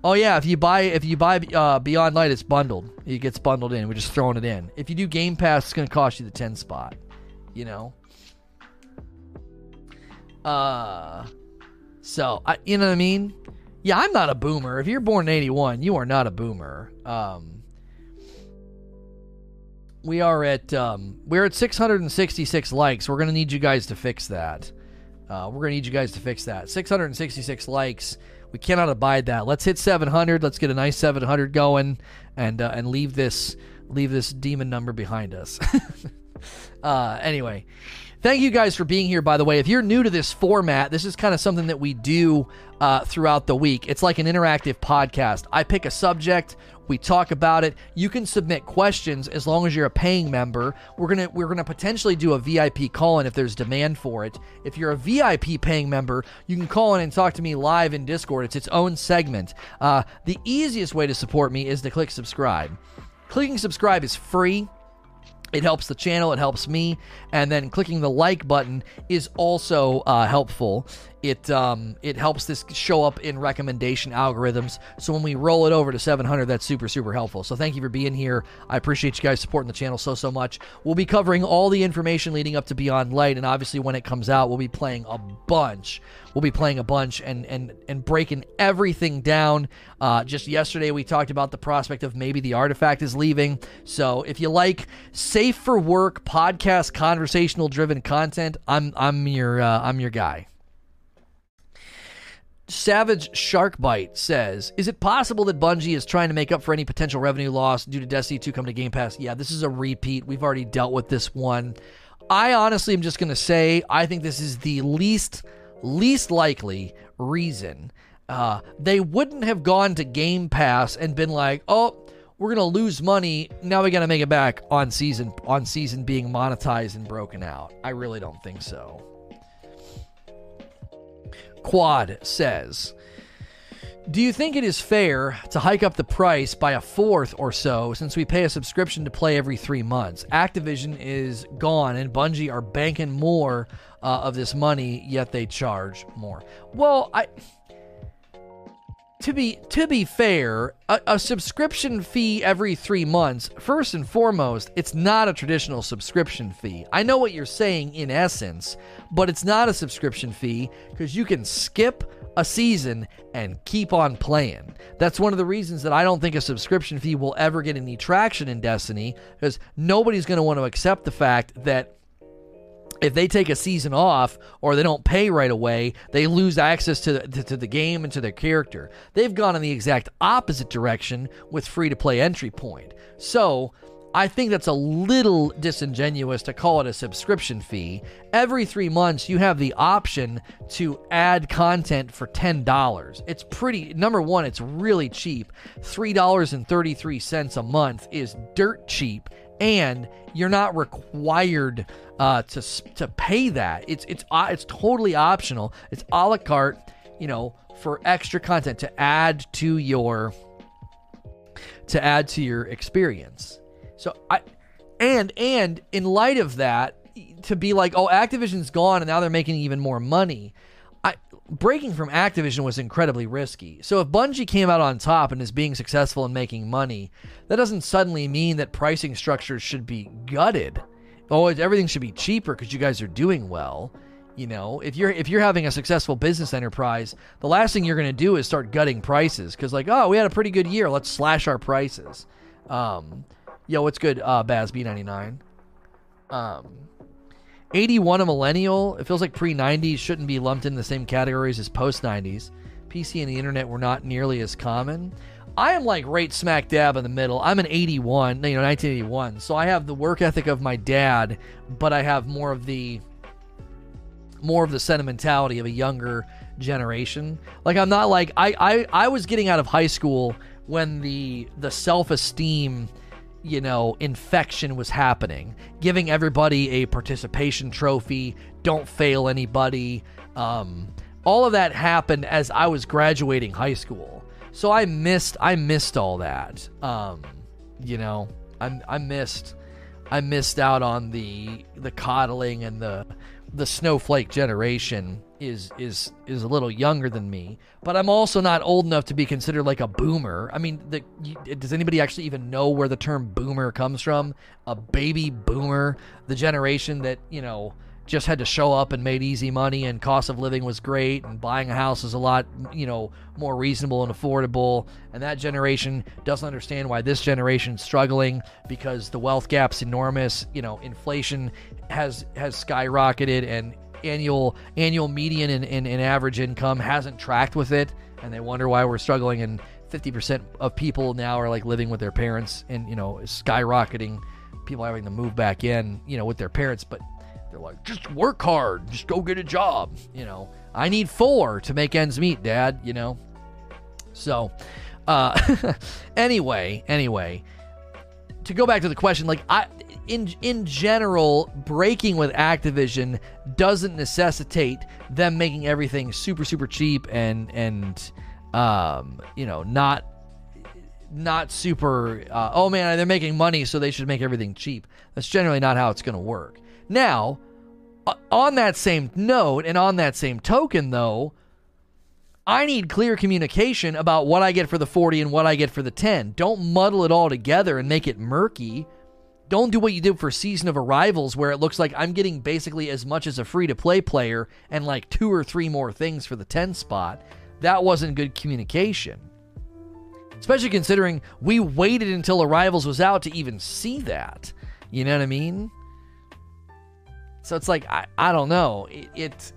Oh yeah, if you buy if you buy uh, Beyond Light, it's bundled. It gets bundled in. We're just throwing it in. If you do Game Pass, it's going to cost you the ten spot. You know. Uh, so I, you know what I mean. Yeah, I'm not a boomer. If you're born in 81, you are not a boomer. Um, we are at um, we're at 666 likes. We're gonna need you guys to fix that. Uh, we're gonna need you guys to fix that. 666 likes. We cannot abide that. Let's hit 700. Let's get a nice 700 going, and uh, and leave this leave this demon number behind us. uh, anyway, thank you guys for being here. By the way, if you're new to this format, this is kind of something that we do uh, throughout the week. It's like an interactive podcast. I pick a subject. We talk about it. You can submit questions as long as you're a paying member. We're gonna we're gonna potentially do a VIP call in if there's demand for it. If you're a VIP paying member, you can call in and talk to me live in Discord. It's its own segment. Uh, the easiest way to support me is to click subscribe. Clicking subscribe is free. It helps the channel, it helps me, and then clicking the like button is also uh, helpful. It um, it helps this show up in recommendation algorithms. So when we roll it over to 700, that's super super helpful. So thank you for being here. I appreciate you guys supporting the channel so so much. We'll be covering all the information leading up to Beyond Light, and obviously when it comes out, we'll be playing a bunch. We'll be playing a bunch and and and breaking everything down. Uh, just yesterday we talked about the prospect of maybe the artifact is leaving. So if you like safe for work podcast conversational driven content, I'm I'm your uh, I'm your guy. Savage Sharkbite says, "Is it possible that Bungie is trying to make up for any potential revenue loss due to Destiny 2 coming to Game Pass?" Yeah, this is a repeat. We've already dealt with this one. I honestly am just going to say I think this is the least least likely reason. Uh, they wouldn't have gone to Game Pass and been like, "Oh, we're gonna lose money. Now we gotta make it back on season on season being monetized and broken out." I really don't think so. Quad says, Do you think it is fair to hike up the price by a fourth or so since we pay a subscription to play every three months? Activision is gone and Bungie are banking more uh, of this money, yet they charge more. Well, I. To be to be fair, a, a subscription fee every three months. First and foremost, it's not a traditional subscription fee. I know what you're saying in essence, but it's not a subscription fee because you can skip a season and keep on playing. That's one of the reasons that I don't think a subscription fee will ever get any traction in Destiny because nobody's going to want to accept the fact that if they take a season off or they don't pay right away, they lose access to the, to, to the game and to their character. They've gone in the exact opposite direction with free to play entry point. So, I think that's a little disingenuous to call it a subscription fee. Every three months, you have the option to add content for $10. It's pretty, number one, it's really cheap. $3.33 a month is dirt cheap, and you're not required uh, to, to pay that. It's, it's, uh, it's totally optional. It's a la carte, you know, for extra content to add to your to add to your experience. So I and and in light of that, to be like, oh, Activision's gone and now they're making even more money. Breaking from Activision was incredibly risky. So if Bungie came out on top and is being successful in making money, that doesn't suddenly mean that pricing structures should be gutted. Oh, everything should be cheaper because you guys are doing well. You know, if you're if you're having a successful business enterprise, the last thing you're going to do is start gutting prices because like, oh, we had a pretty good year, let's slash our prices. Um, Yo, what's good, uh, Baz B99? Um, 81 a millennial. It feels like pre 90s shouldn't be lumped in the same categories as post 90s. PC and the internet were not nearly as common. I am like right smack dab in the middle. I'm an 81, you know, 1981. So I have the work ethic of my dad, but I have more of the more of the sentimentality of a younger generation. Like I'm not like I I, I was getting out of high school when the the self-esteem you know, infection was happening, giving everybody a participation trophy, don't fail anybody. Um, all of that happened as I was graduating high school. So I missed I missed all that. Um, you know, I I missed I missed out on the the coddling and the the snowflake generation is is is a little younger than me, but I'm also not old enough to be considered like a boomer. I mean, the, does anybody actually even know where the term boomer comes from? A baby boomer, the generation that you know just had to show up and made easy money and cost of living was great and buying a house is a lot you know more reasonable and affordable and that generation doesn't understand why this generation's struggling because the wealth gap's enormous you know inflation has has skyrocketed and annual annual median and, and, and average income hasn't tracked with it and they wonder why we're struggling and 50% of people now are like living with their parents and you know skyrocketing people having to move back in you know with their parents but they're like just work hard just go get a job you know. I need four to make ends meet dad you know. So uh anyway anyway to go back to the question like i in in general breaking with activision doesn't necessitate them making everything super super cheap and and um you know not not super uh, oh man they're making money so they should make everything cheap that's generally not how it's going to work now on that same note and on that same token though I need clear communication about what I get for the 40 and what I get for the 10. Don't muddle it all together and make it murky. Don't do what you did for Season of Arrivals, where it looks like I'm getting basically as much as a free to play player and like two or three more things for the 10 spot. That wasn't good communication. Especially considering we waited until Arrivals was out to even see that. You know what I mean? So it's like, I, I don't know. It, it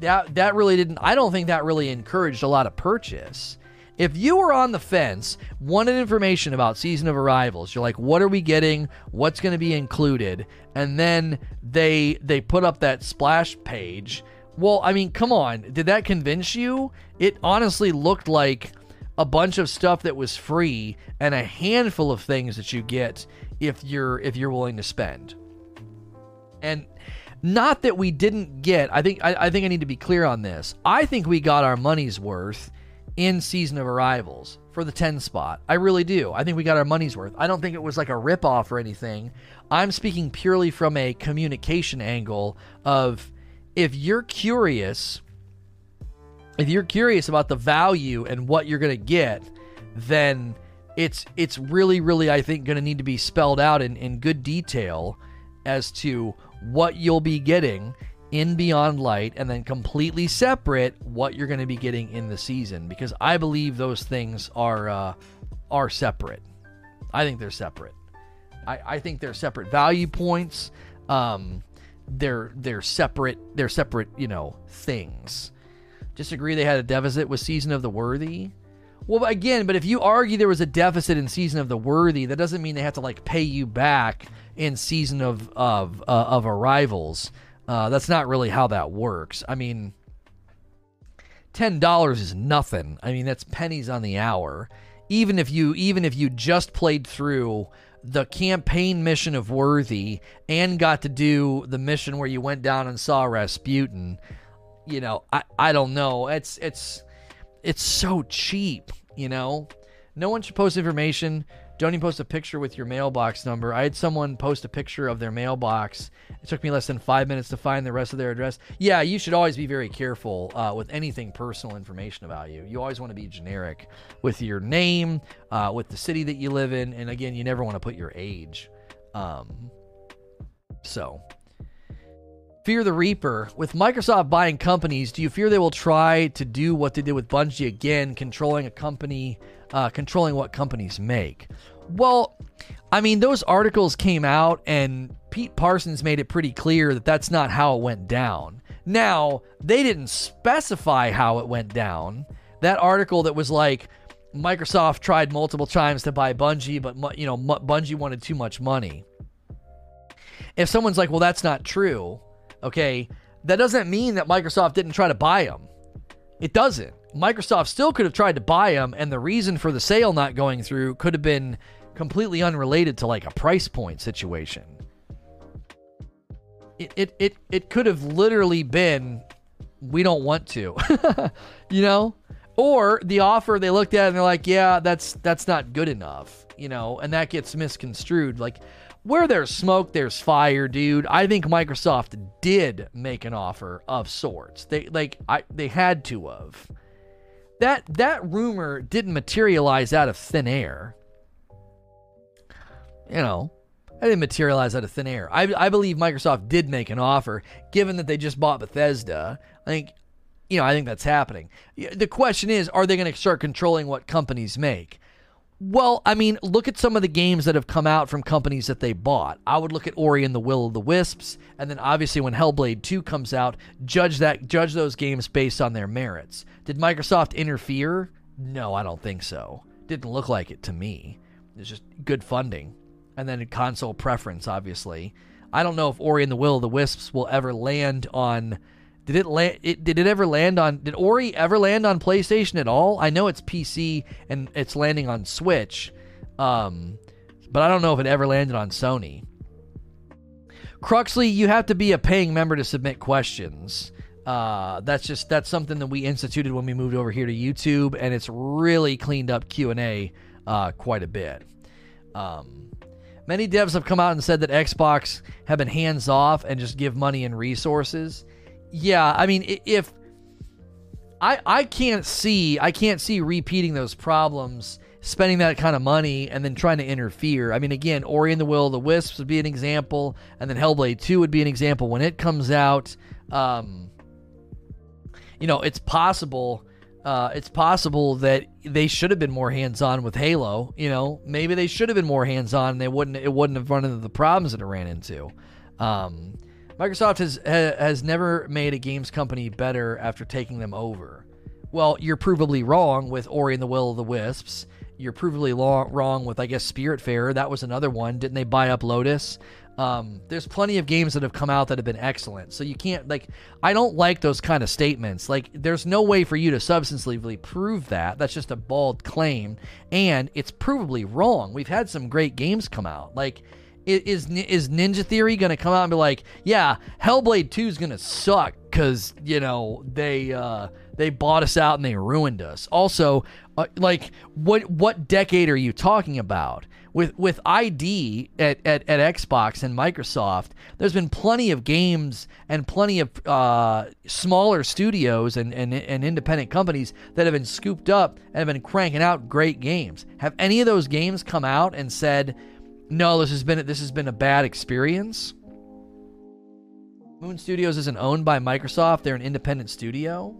that that really didn't I don't think that really encouraged a lot of purchase. If you were on the fence, wanted information about season of arrivals, you're like, what are we getting? What's going to be included? And then they they put up that splash page. Well, I mean, come on. Did that convince you? It honestly looked like a bunch of stuff that was free and a handful of things that you get if you're if you're willing to spend. And not that we didn't get. I think I, I think I need to be clear on this. I think we got our money's worth in Season of Arrivals for the 10 spot. I really do. I think we got our money's worth. I don't think it was like a ripoff or anything. I'm speaking purely from a communication angle of if you're curious, if you're curious about the value and what you're going to get, then it's it's really really I think going to need to be spelled out in in good detail as to what you'll be getting in Beyond Light and then completely separate what you're going to be getting in the season because I believe those things are uh, are separate. I think they're separate. I, I think they're separate value points. Um, they're they're separate. They're separate. You know things. Disagree they had a deficit with Season of the Worthy. Well, again, but if you argue there was a deficit in Season of the Worthy, that doesn't mean they have to like pay you back in season of of uh, of arrivals. Uh, that's not really how that works. I mean, ten dollars is nothing. I mean, that's pennies on the hour. Even if you even if you just played through the campaign mission of Worthy and got to do the mission where you went down and saw Rasputin, you know, I I don't know. It's it's it's so cheap, you know. No one should post information don't even post a picture with your mailbox number. I had someone post a picture of their mailbox. It took me less than five minutes to find the rest of their address. Yeah, you should always be very careful uh, with anything personal information about you. You always want to be generic with your name, uh, with the city that you live in, and again, you never want to put your age. Um, so, Fear the Reaper. With Microsoft buying companies, do you fear they will try to do what they did with Bungie again, controlling a company uh, controlling what companies make. Well, I mean, those articles came out, and Pete Parsons made it pretty clear that that's not how it went down. Now, they didn't specify how it went down. That article that was like, Microsoft tried multiple times to buy Bungie, but you know Bungie wanted too much money. If someone's like, "Well, that's not true," okay, that doesn't mean that Microsoft didn't try to buy them. It doesn't. Microsoft still could have tried to buy them, and the reason for the sale not going through could have been completely unrelated to like a price point situation. It it it, it could have literally been we don't want to. you know? Or the offer they looked at and they're like, "Yeah, that's that's not good enough." You know, and that gets misconstrued like where there's smoke, there's fire, dude. I think Microsoft did make an offer of sorts. They like I they had to have that that rumor didn't materialize out of thin air. You know, I didn't materialize out of thin air. I, I believe Microsoft did make an offer, given that they just bought Bethesda. I think, you know, I think that's happening. The question is, are they going to start controlling what companies make? Well, I mean, look at some of the games that have come out from companies that they bought. I would look at Ori and the Will of the Wisps, and then obviously when Hellblade 2 comes out, judge that judge those games based on their merits. Did Microsoft interfere? No, I don't think so. Didn't look like it to me. It's just good funding. And then console preference, obviously. I don't know if Ori and the Will of the Wisps will ever land on did it land? It, did it ever land on? Did Ori ever land on PlayStation at all? I know it's PC and it's landing on Switch, um, but I don't know if it ever landed on Sony. Cruxley, you have to be a paying member to submit questions. Uh, that's just that's something that we instituted when we moved over here to YouTube, and it's really cleaned up Q and A uh, quite a bit. Um, many devs have come out and said that Xbox have been hands off and just give money and resources yeah, I mean, if I I can't see I can't see repeating those problems, spending that kind of money and then trying to interfere. I mean, again, Ori and the Will of the Wisps would be an example, and then Hellblade Two would be an example when it comes out. Um, you know, it's possible. Uh, it's possible that they should have been more hands-on with Halo. You know, maybe they should have been more hands-on, and they wouldn't. It wouldn't have run into the problems that it ran into. Um, Microsoft has has never made a games company better after taking them over. Well, you're provably wrong with Ori and the Will of the Wisps. You're provably wrong with, I guess, Spiritfarer. That was another one. Didn't they buy up Lotus? Um, there's plenty of games that have come out that have been excellent. So you can't like. I don't like those kind of statements. Like, there's no way for you to substantively prove that. That's just a bald claim, and it's provably wrong. We've had some great games come out. Like is is Ninja Theory to come out and be like, yeah, Hellblade 2 is to suck because you know they uh, they bought us out and they ruined us. Also, uh, like what what decade are you talking about? With with ID at, at, at Xbox and Microsoft, there's been plenty of games and plenty of uh, smaller studios and, and, and independent companies that have been scooped up and have been cranking out great games. Have any of those games come out and said, no, this has been this has been a bad experience. Moon Studios isn't owned by Microsoft; they're an independent studio.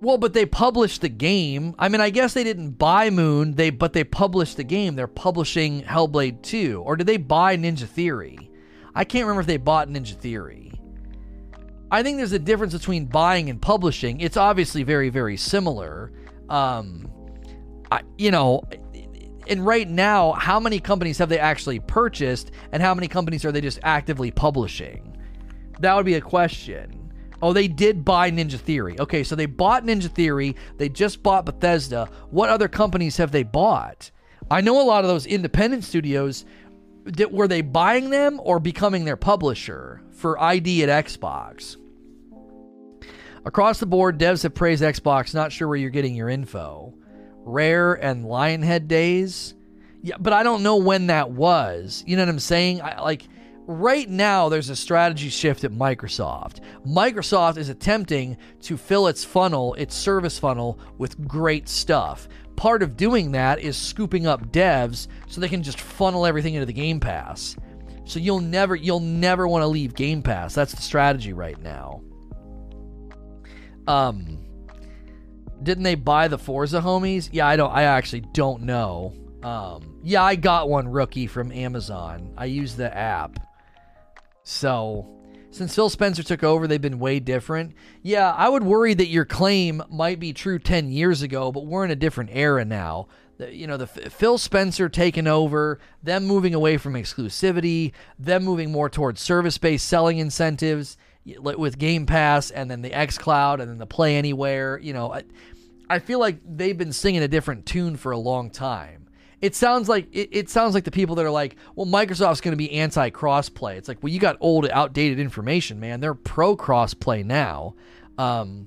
Well, but they published the game. I mean, I guess they didn't buy Moon, they but they published the game. They're publishing Hellblade 2. Or did they buy Ninja Theory? I can't remember if they bought Ninja Theory. I think there's a difference between buying and publishing. It's obviously very, very similar. Um, I, you know, and right now, how many companies have they actually purchased, and how many companies are they just actively publishing? That would be a question. Oh, they did buy Ninja Theory. Okay, so they bought Ninja Theory. They just bought Bethesda. What other companies have they bought? I know a lot of those independent studios. Did, were they buying them or becoming their publisher for ID at Xbox? Across the board, devs have praised Xbox. Not sure where you're getting your info. Rare and Lionhead days. Yeah, but I don't know when that was. You know what I'm saying? I, like right now there's a strategy shift at Microsoft. Microsoft is attempting to fill its funnel, its service funnel with great stuff. Part of doing that is scooping up devs so they can just funnel everything into the Game Pass. So you'll never you'll never want to leave Game Pass. That's the strategy right now. Um didn't they buy the Forza homies? Yeah, I don't. I actually don't know. Um, yeah, I got one rookie from Amazon. I use the app. So, since Phil Spencer took over, they've been way different. Yeah, I would worry that your claim might be true 10 years ago, but we're in a different era now. You know, the Phil Spencer taking over, them moving away from exclusivity, them moving more towards service-based selling incentives with Game Pass and then the X Cloud and then the Play Anywhere. You know, I, I feel like they've been singing a different tune for a long time. It sounds like it, it sounds like the people that are like, well, Microsoft's going to be anti crossplay. It's like, well, you got old, outdated information, man. They're pro crossplay now. Um,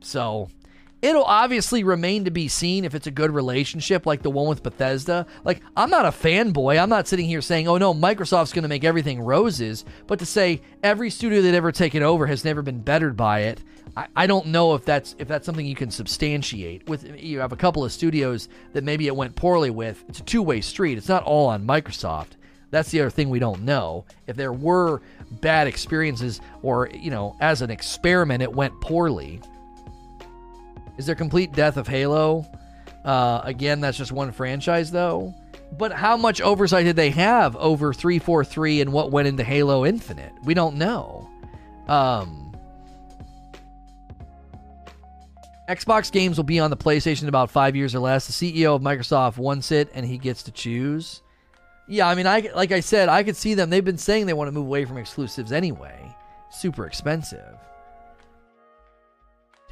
so It'll obviously remain to be seen if it's a good relationship like the one with Bethesda. Like, I'm not a fanboy. I'm not sitting here saying, oh no, Microsoft's going to make everything roses. But to say every studio that ever taken over has never been bettered by it, I, I don't know if that's if that's something you can substantiate. With you have a couple of studios that maybe it went poorly with. It's a two way street. It's not all on Microsoft. That's the other thing we don't know. If there were bad experiences, or you know, as an experiment, it went poorly. Is there complete death of Halo? Uh, again, that's just one franchise, though. But how much oversight did they have over 343 and what went into Halo Infinite? We don't know. Um, Xbox games will be on the PlayStation in about five years or less. The CEO of Microsoft wants it, and he gets to choose. Yeah, I mean, I like I said, I could see them. They've been saying they want to move away from exclusives anyway. Super expensive.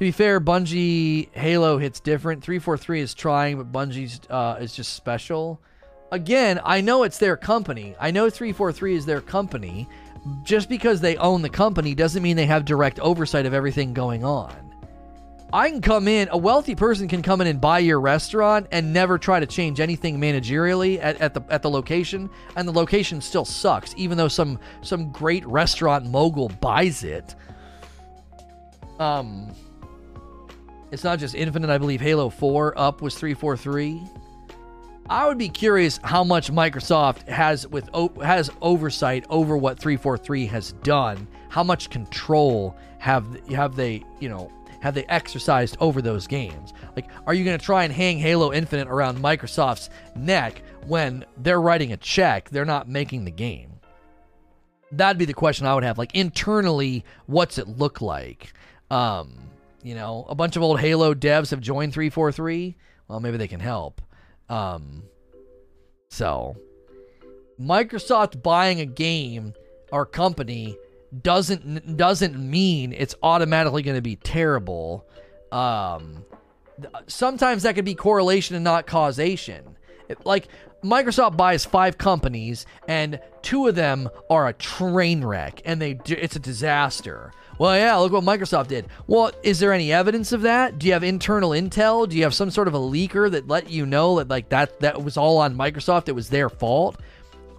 To be fair, Bungie Halo hits different. 343 is trying, but Bungie's uh, is just special. Again, I know it's their company. I know 343 is their company. Just because they own the company doesn't mean they have direct oversight of everything going on. I can come in, a wealthy person can come in and buy your restaurant and never try to change anything managerially at, at the at the location, and the location still sucks, even though some some great restaurant mogul buys it. Um it's not just Infinite, I believe Halo 4 up was 343. I would be curious how much Microsoft has with has oversight over what 343 has done. How much control have have they, you know, have they exercised over those games? Like, are you going to try and hang Halo Infinite around Microsoft's neck when they're writing a check, they're not making the game? That'd be the question I would have. Like, internally, what's it look like? Um, you know, a bunch of old Halo devs have joined 343. Well, maybe they can help. Um, so, Microsoft buying a game or company doesn't doesn't mean it's automatically going to be terrible. Um, sometimes that could be correlation and not causation. It, like Microsoft buys five companies, and two of them are a train wreck, and they it's a disaster. Well, yeah, look what Microsoft did. Well, is there any evidence of that? Do you have internal intel? Do you have some sort of a leaker that let you know that like that that was all on Microsoft? It was their fault,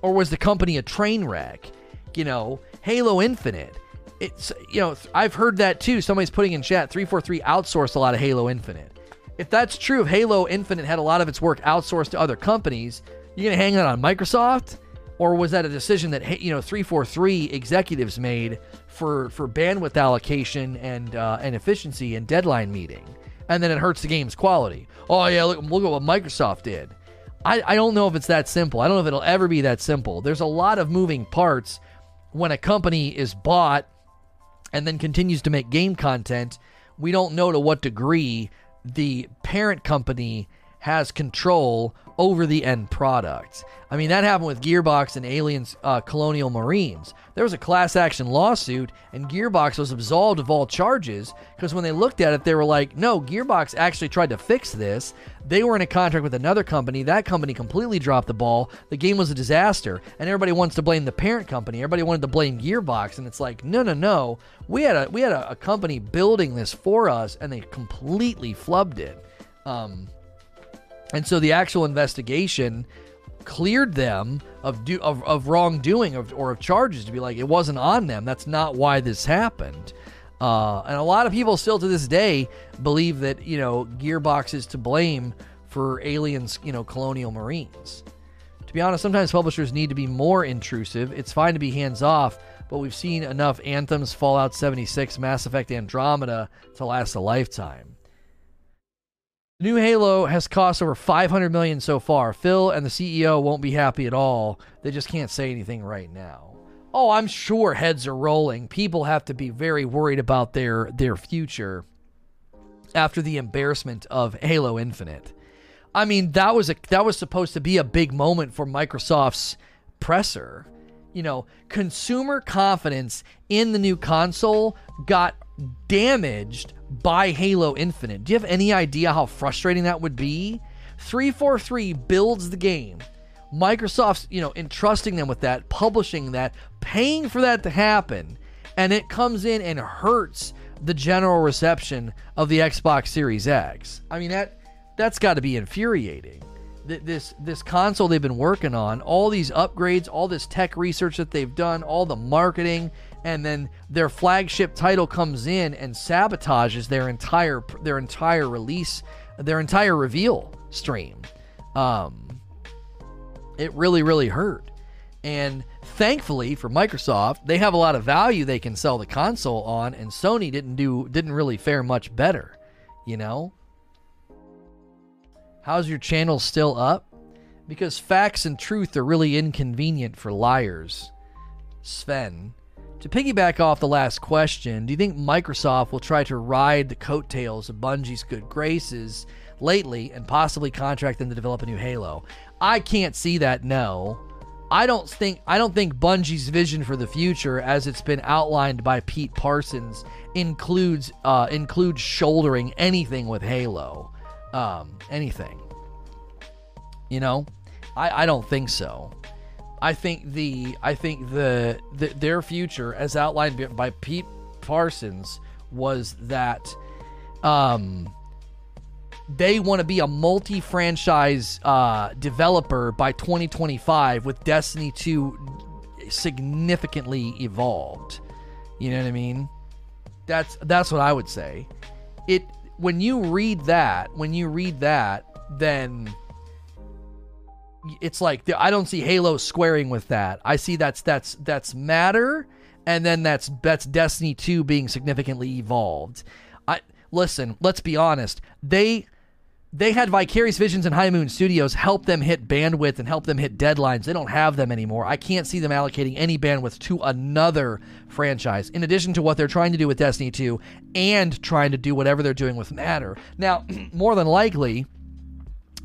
or was the company a train wreck? You know, Halo Infinite. It's you know I've heard that too. Somebody's putting in chat 343 outsourced a lot of Halo Infinite. If that's true, if Halo Infinite had a lot of its work outsourced to other companies, you're gonna hang that on Microsoft, or was that a decision that you know 343 executives made for for bandwidth allocation and uh, and efficiency and deadline meeting, and then it hurts the game's quality? Oh yeah, look look at what Microsoft did. I, I don't know if it's that simple. I don't know if it'll ever be that simple. There's a lot of moving parts when a company is bought and then continues to make game content, we don't know to what degree the parent company has control over the end product. I mean, that happened with Gearbox and Aliens uh, Colonial Marines. There was a class action lawsuit, and Gearbox was absolved of all charges because when they looked at it, they were like, no, Gearbox actually tried to fix this. They were in a contract with another company. That company completely dropped the ball. The game was a disaster, and everybody wants to blame the parent company. Everybody wanted to blame Gearbox, and it's like, no, no, no. We had a we had a, a company building this for us, and they completely flubbed it. Um, and so the actual investigation cleared them of do, of, of wrongdoing of, or of charges to be like it wasn't on them. That's not why this happened. Uh, and a lot of people still to this day believe that you know Gearbox is to blame for aliens, you know, colonial marines. To be honest, sometimes publishers need to be more intrusive. It's fine to be hands off, but we've seen enough Anthems, Fallout 76, Mass Effect Andromeda to last a lifetime. New Halo has cost over 500 million so far. Phil and the CEO won't be happy at all. They just can't say anything right now. Oh, I'm sure heads are rolling. People have to be very worried about their their future after the embarrassment of Halo Infinite. I mean, that was a that was supposed to be a big moment for Microsoft's presser. You know, consumer confidence in the new console got damaged by Halo Infinite. Do you have any idea how frustrating that would be? 343 builds the game. Microsoft's, you know, entrusting them with that, publishing that, paying for that to happen, and it comes in and hurts the general reception of the Xbox Series X. I mean that that's got to be infuriating. This this console they've been working on, all these upgrades, all this tech research that they've done, all the marketing, and then their flagship title comes in and sabotages their entire their entire release, their entire reveal stream. Um, it really really hurt. And thankfully for Microsoft, they have a lot of value they can sell the console on, and Sony didn't do didn't really fare much better. You know? How's your channel still up? Because facts and truth are really inconvenient for liars. Sven. To piggyback off the last question, do you think Microsoft will try to ride the coattails of Bungie's good graces lately and possibly contract them to develop a new Halo? I can't see that, no. I don't think I don't think Bungie's vision for the future, as it's been outlined by Pete Parsons, includes uh, includes shouldering anything with Halo, um, anything. You know, I, I don't think so. I think the I think the, the their future, as outlined by Pete Parsons, was that um, they want to be a multi-franchise uh, developer by 2025 with Destiny 2 significantly evolved. You know what I mean? That's that's what I would say. It when you read that, when you read that, then it's like I don't see Halo squaring with that. I see that's that's that's matter, and then that's that's Destiny two being significantly evolved. I listen. Let's be honest. They they had Vicarious Visions and High Moon Studios help them hit bandwidth and help them hit deadlines. They don't have them anymore. I can't see them allocating any bandwidth to another franchise, in addition to what they're trying to do with Destiny 2 and trying to do whatever they're doing with Matter. Now, more than likely,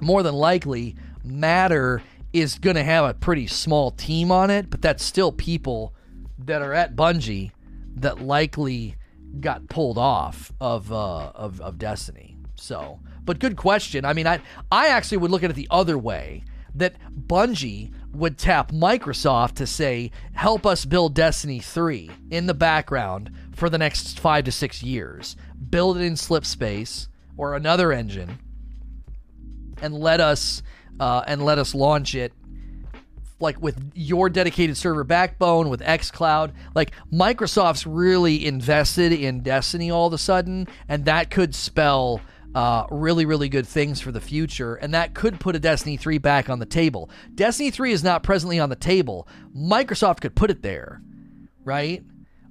more than likely, Matter is going to have a pretty small team on it, but that's still people that are at Bungie that likely got pulled off of uh, of, of Destiny. So, but good question. I mean, I I actually would look at it the other way that Bungie would tap Microsoft to say, help us build Destiny 3 in the background for the next five to six years. Build it in Slipspace or another engine and let us uh, and let us launch it like with your dedicated server backbone with xcloud. Like microsoft's really invested in destiny all of a sudden and that could spell uh, really really good things for the future and that could put a destiny 3 back on the table. Destiny 3 is not presently on the table. Microsoft could put it there right?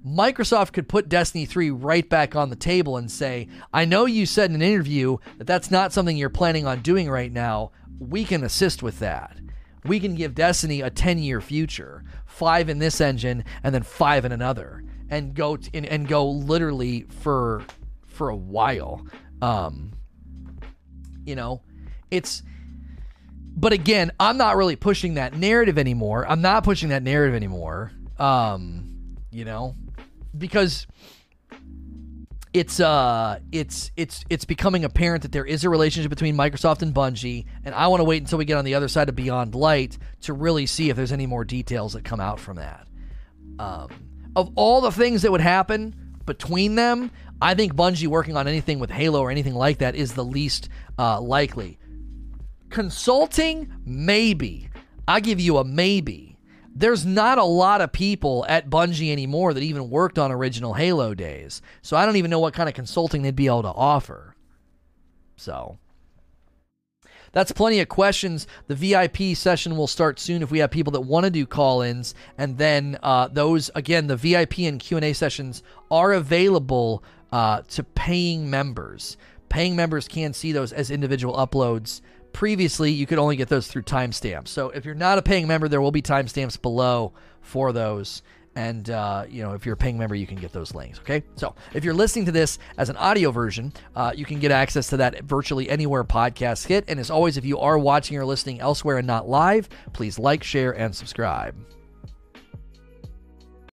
Microsoft could put Destiny 3 right back on the table and say, I know you said in an interview that that's not something you're planning on doing right now, we can assist with that. We can give Destiny a 10 year future, five in this engine and then five in another, and go t- and, and go literally for for a while. Um, you know, it's. But again, I'm not really pushing that narrative anymore. I'm not pushing that narrative anymore. Um, you know, because it's uh it's it's it's becoming apparent that there is a relationship between Microsoft and Bungie, and I want to wait until we get on the other side of Beyond Light to really see if there's any more details that come out from that. Um, of all the things that would happen between them, I think Bungie working on anything with Halo or anything like that is the least uh, likely. Consulting, maybe. I give you a maybe there's not a lot of people at Bungie anymore that even worked on original Halo days. So I don't even know what kind of consulting they'd be able to offer. So that's plenty of questions. The VIP session will start soon if we have people that want to do call-ins, and then uh, those again, the VIP and Q and A sessions are available uh, to paying members. Paying members can see those as individual uploads previously you could only get those through timestamps. So if you're not a paying member, there will be timestamps below for those. And uh, you know, if you're a paying member, you can get those links. Okay, so if you're listening to this as an audio version, uh, you can get access to that virtually anywhere podcasts hit. And as always, if you are watching or listening elsewhere and not live, please like, share, and subscribe.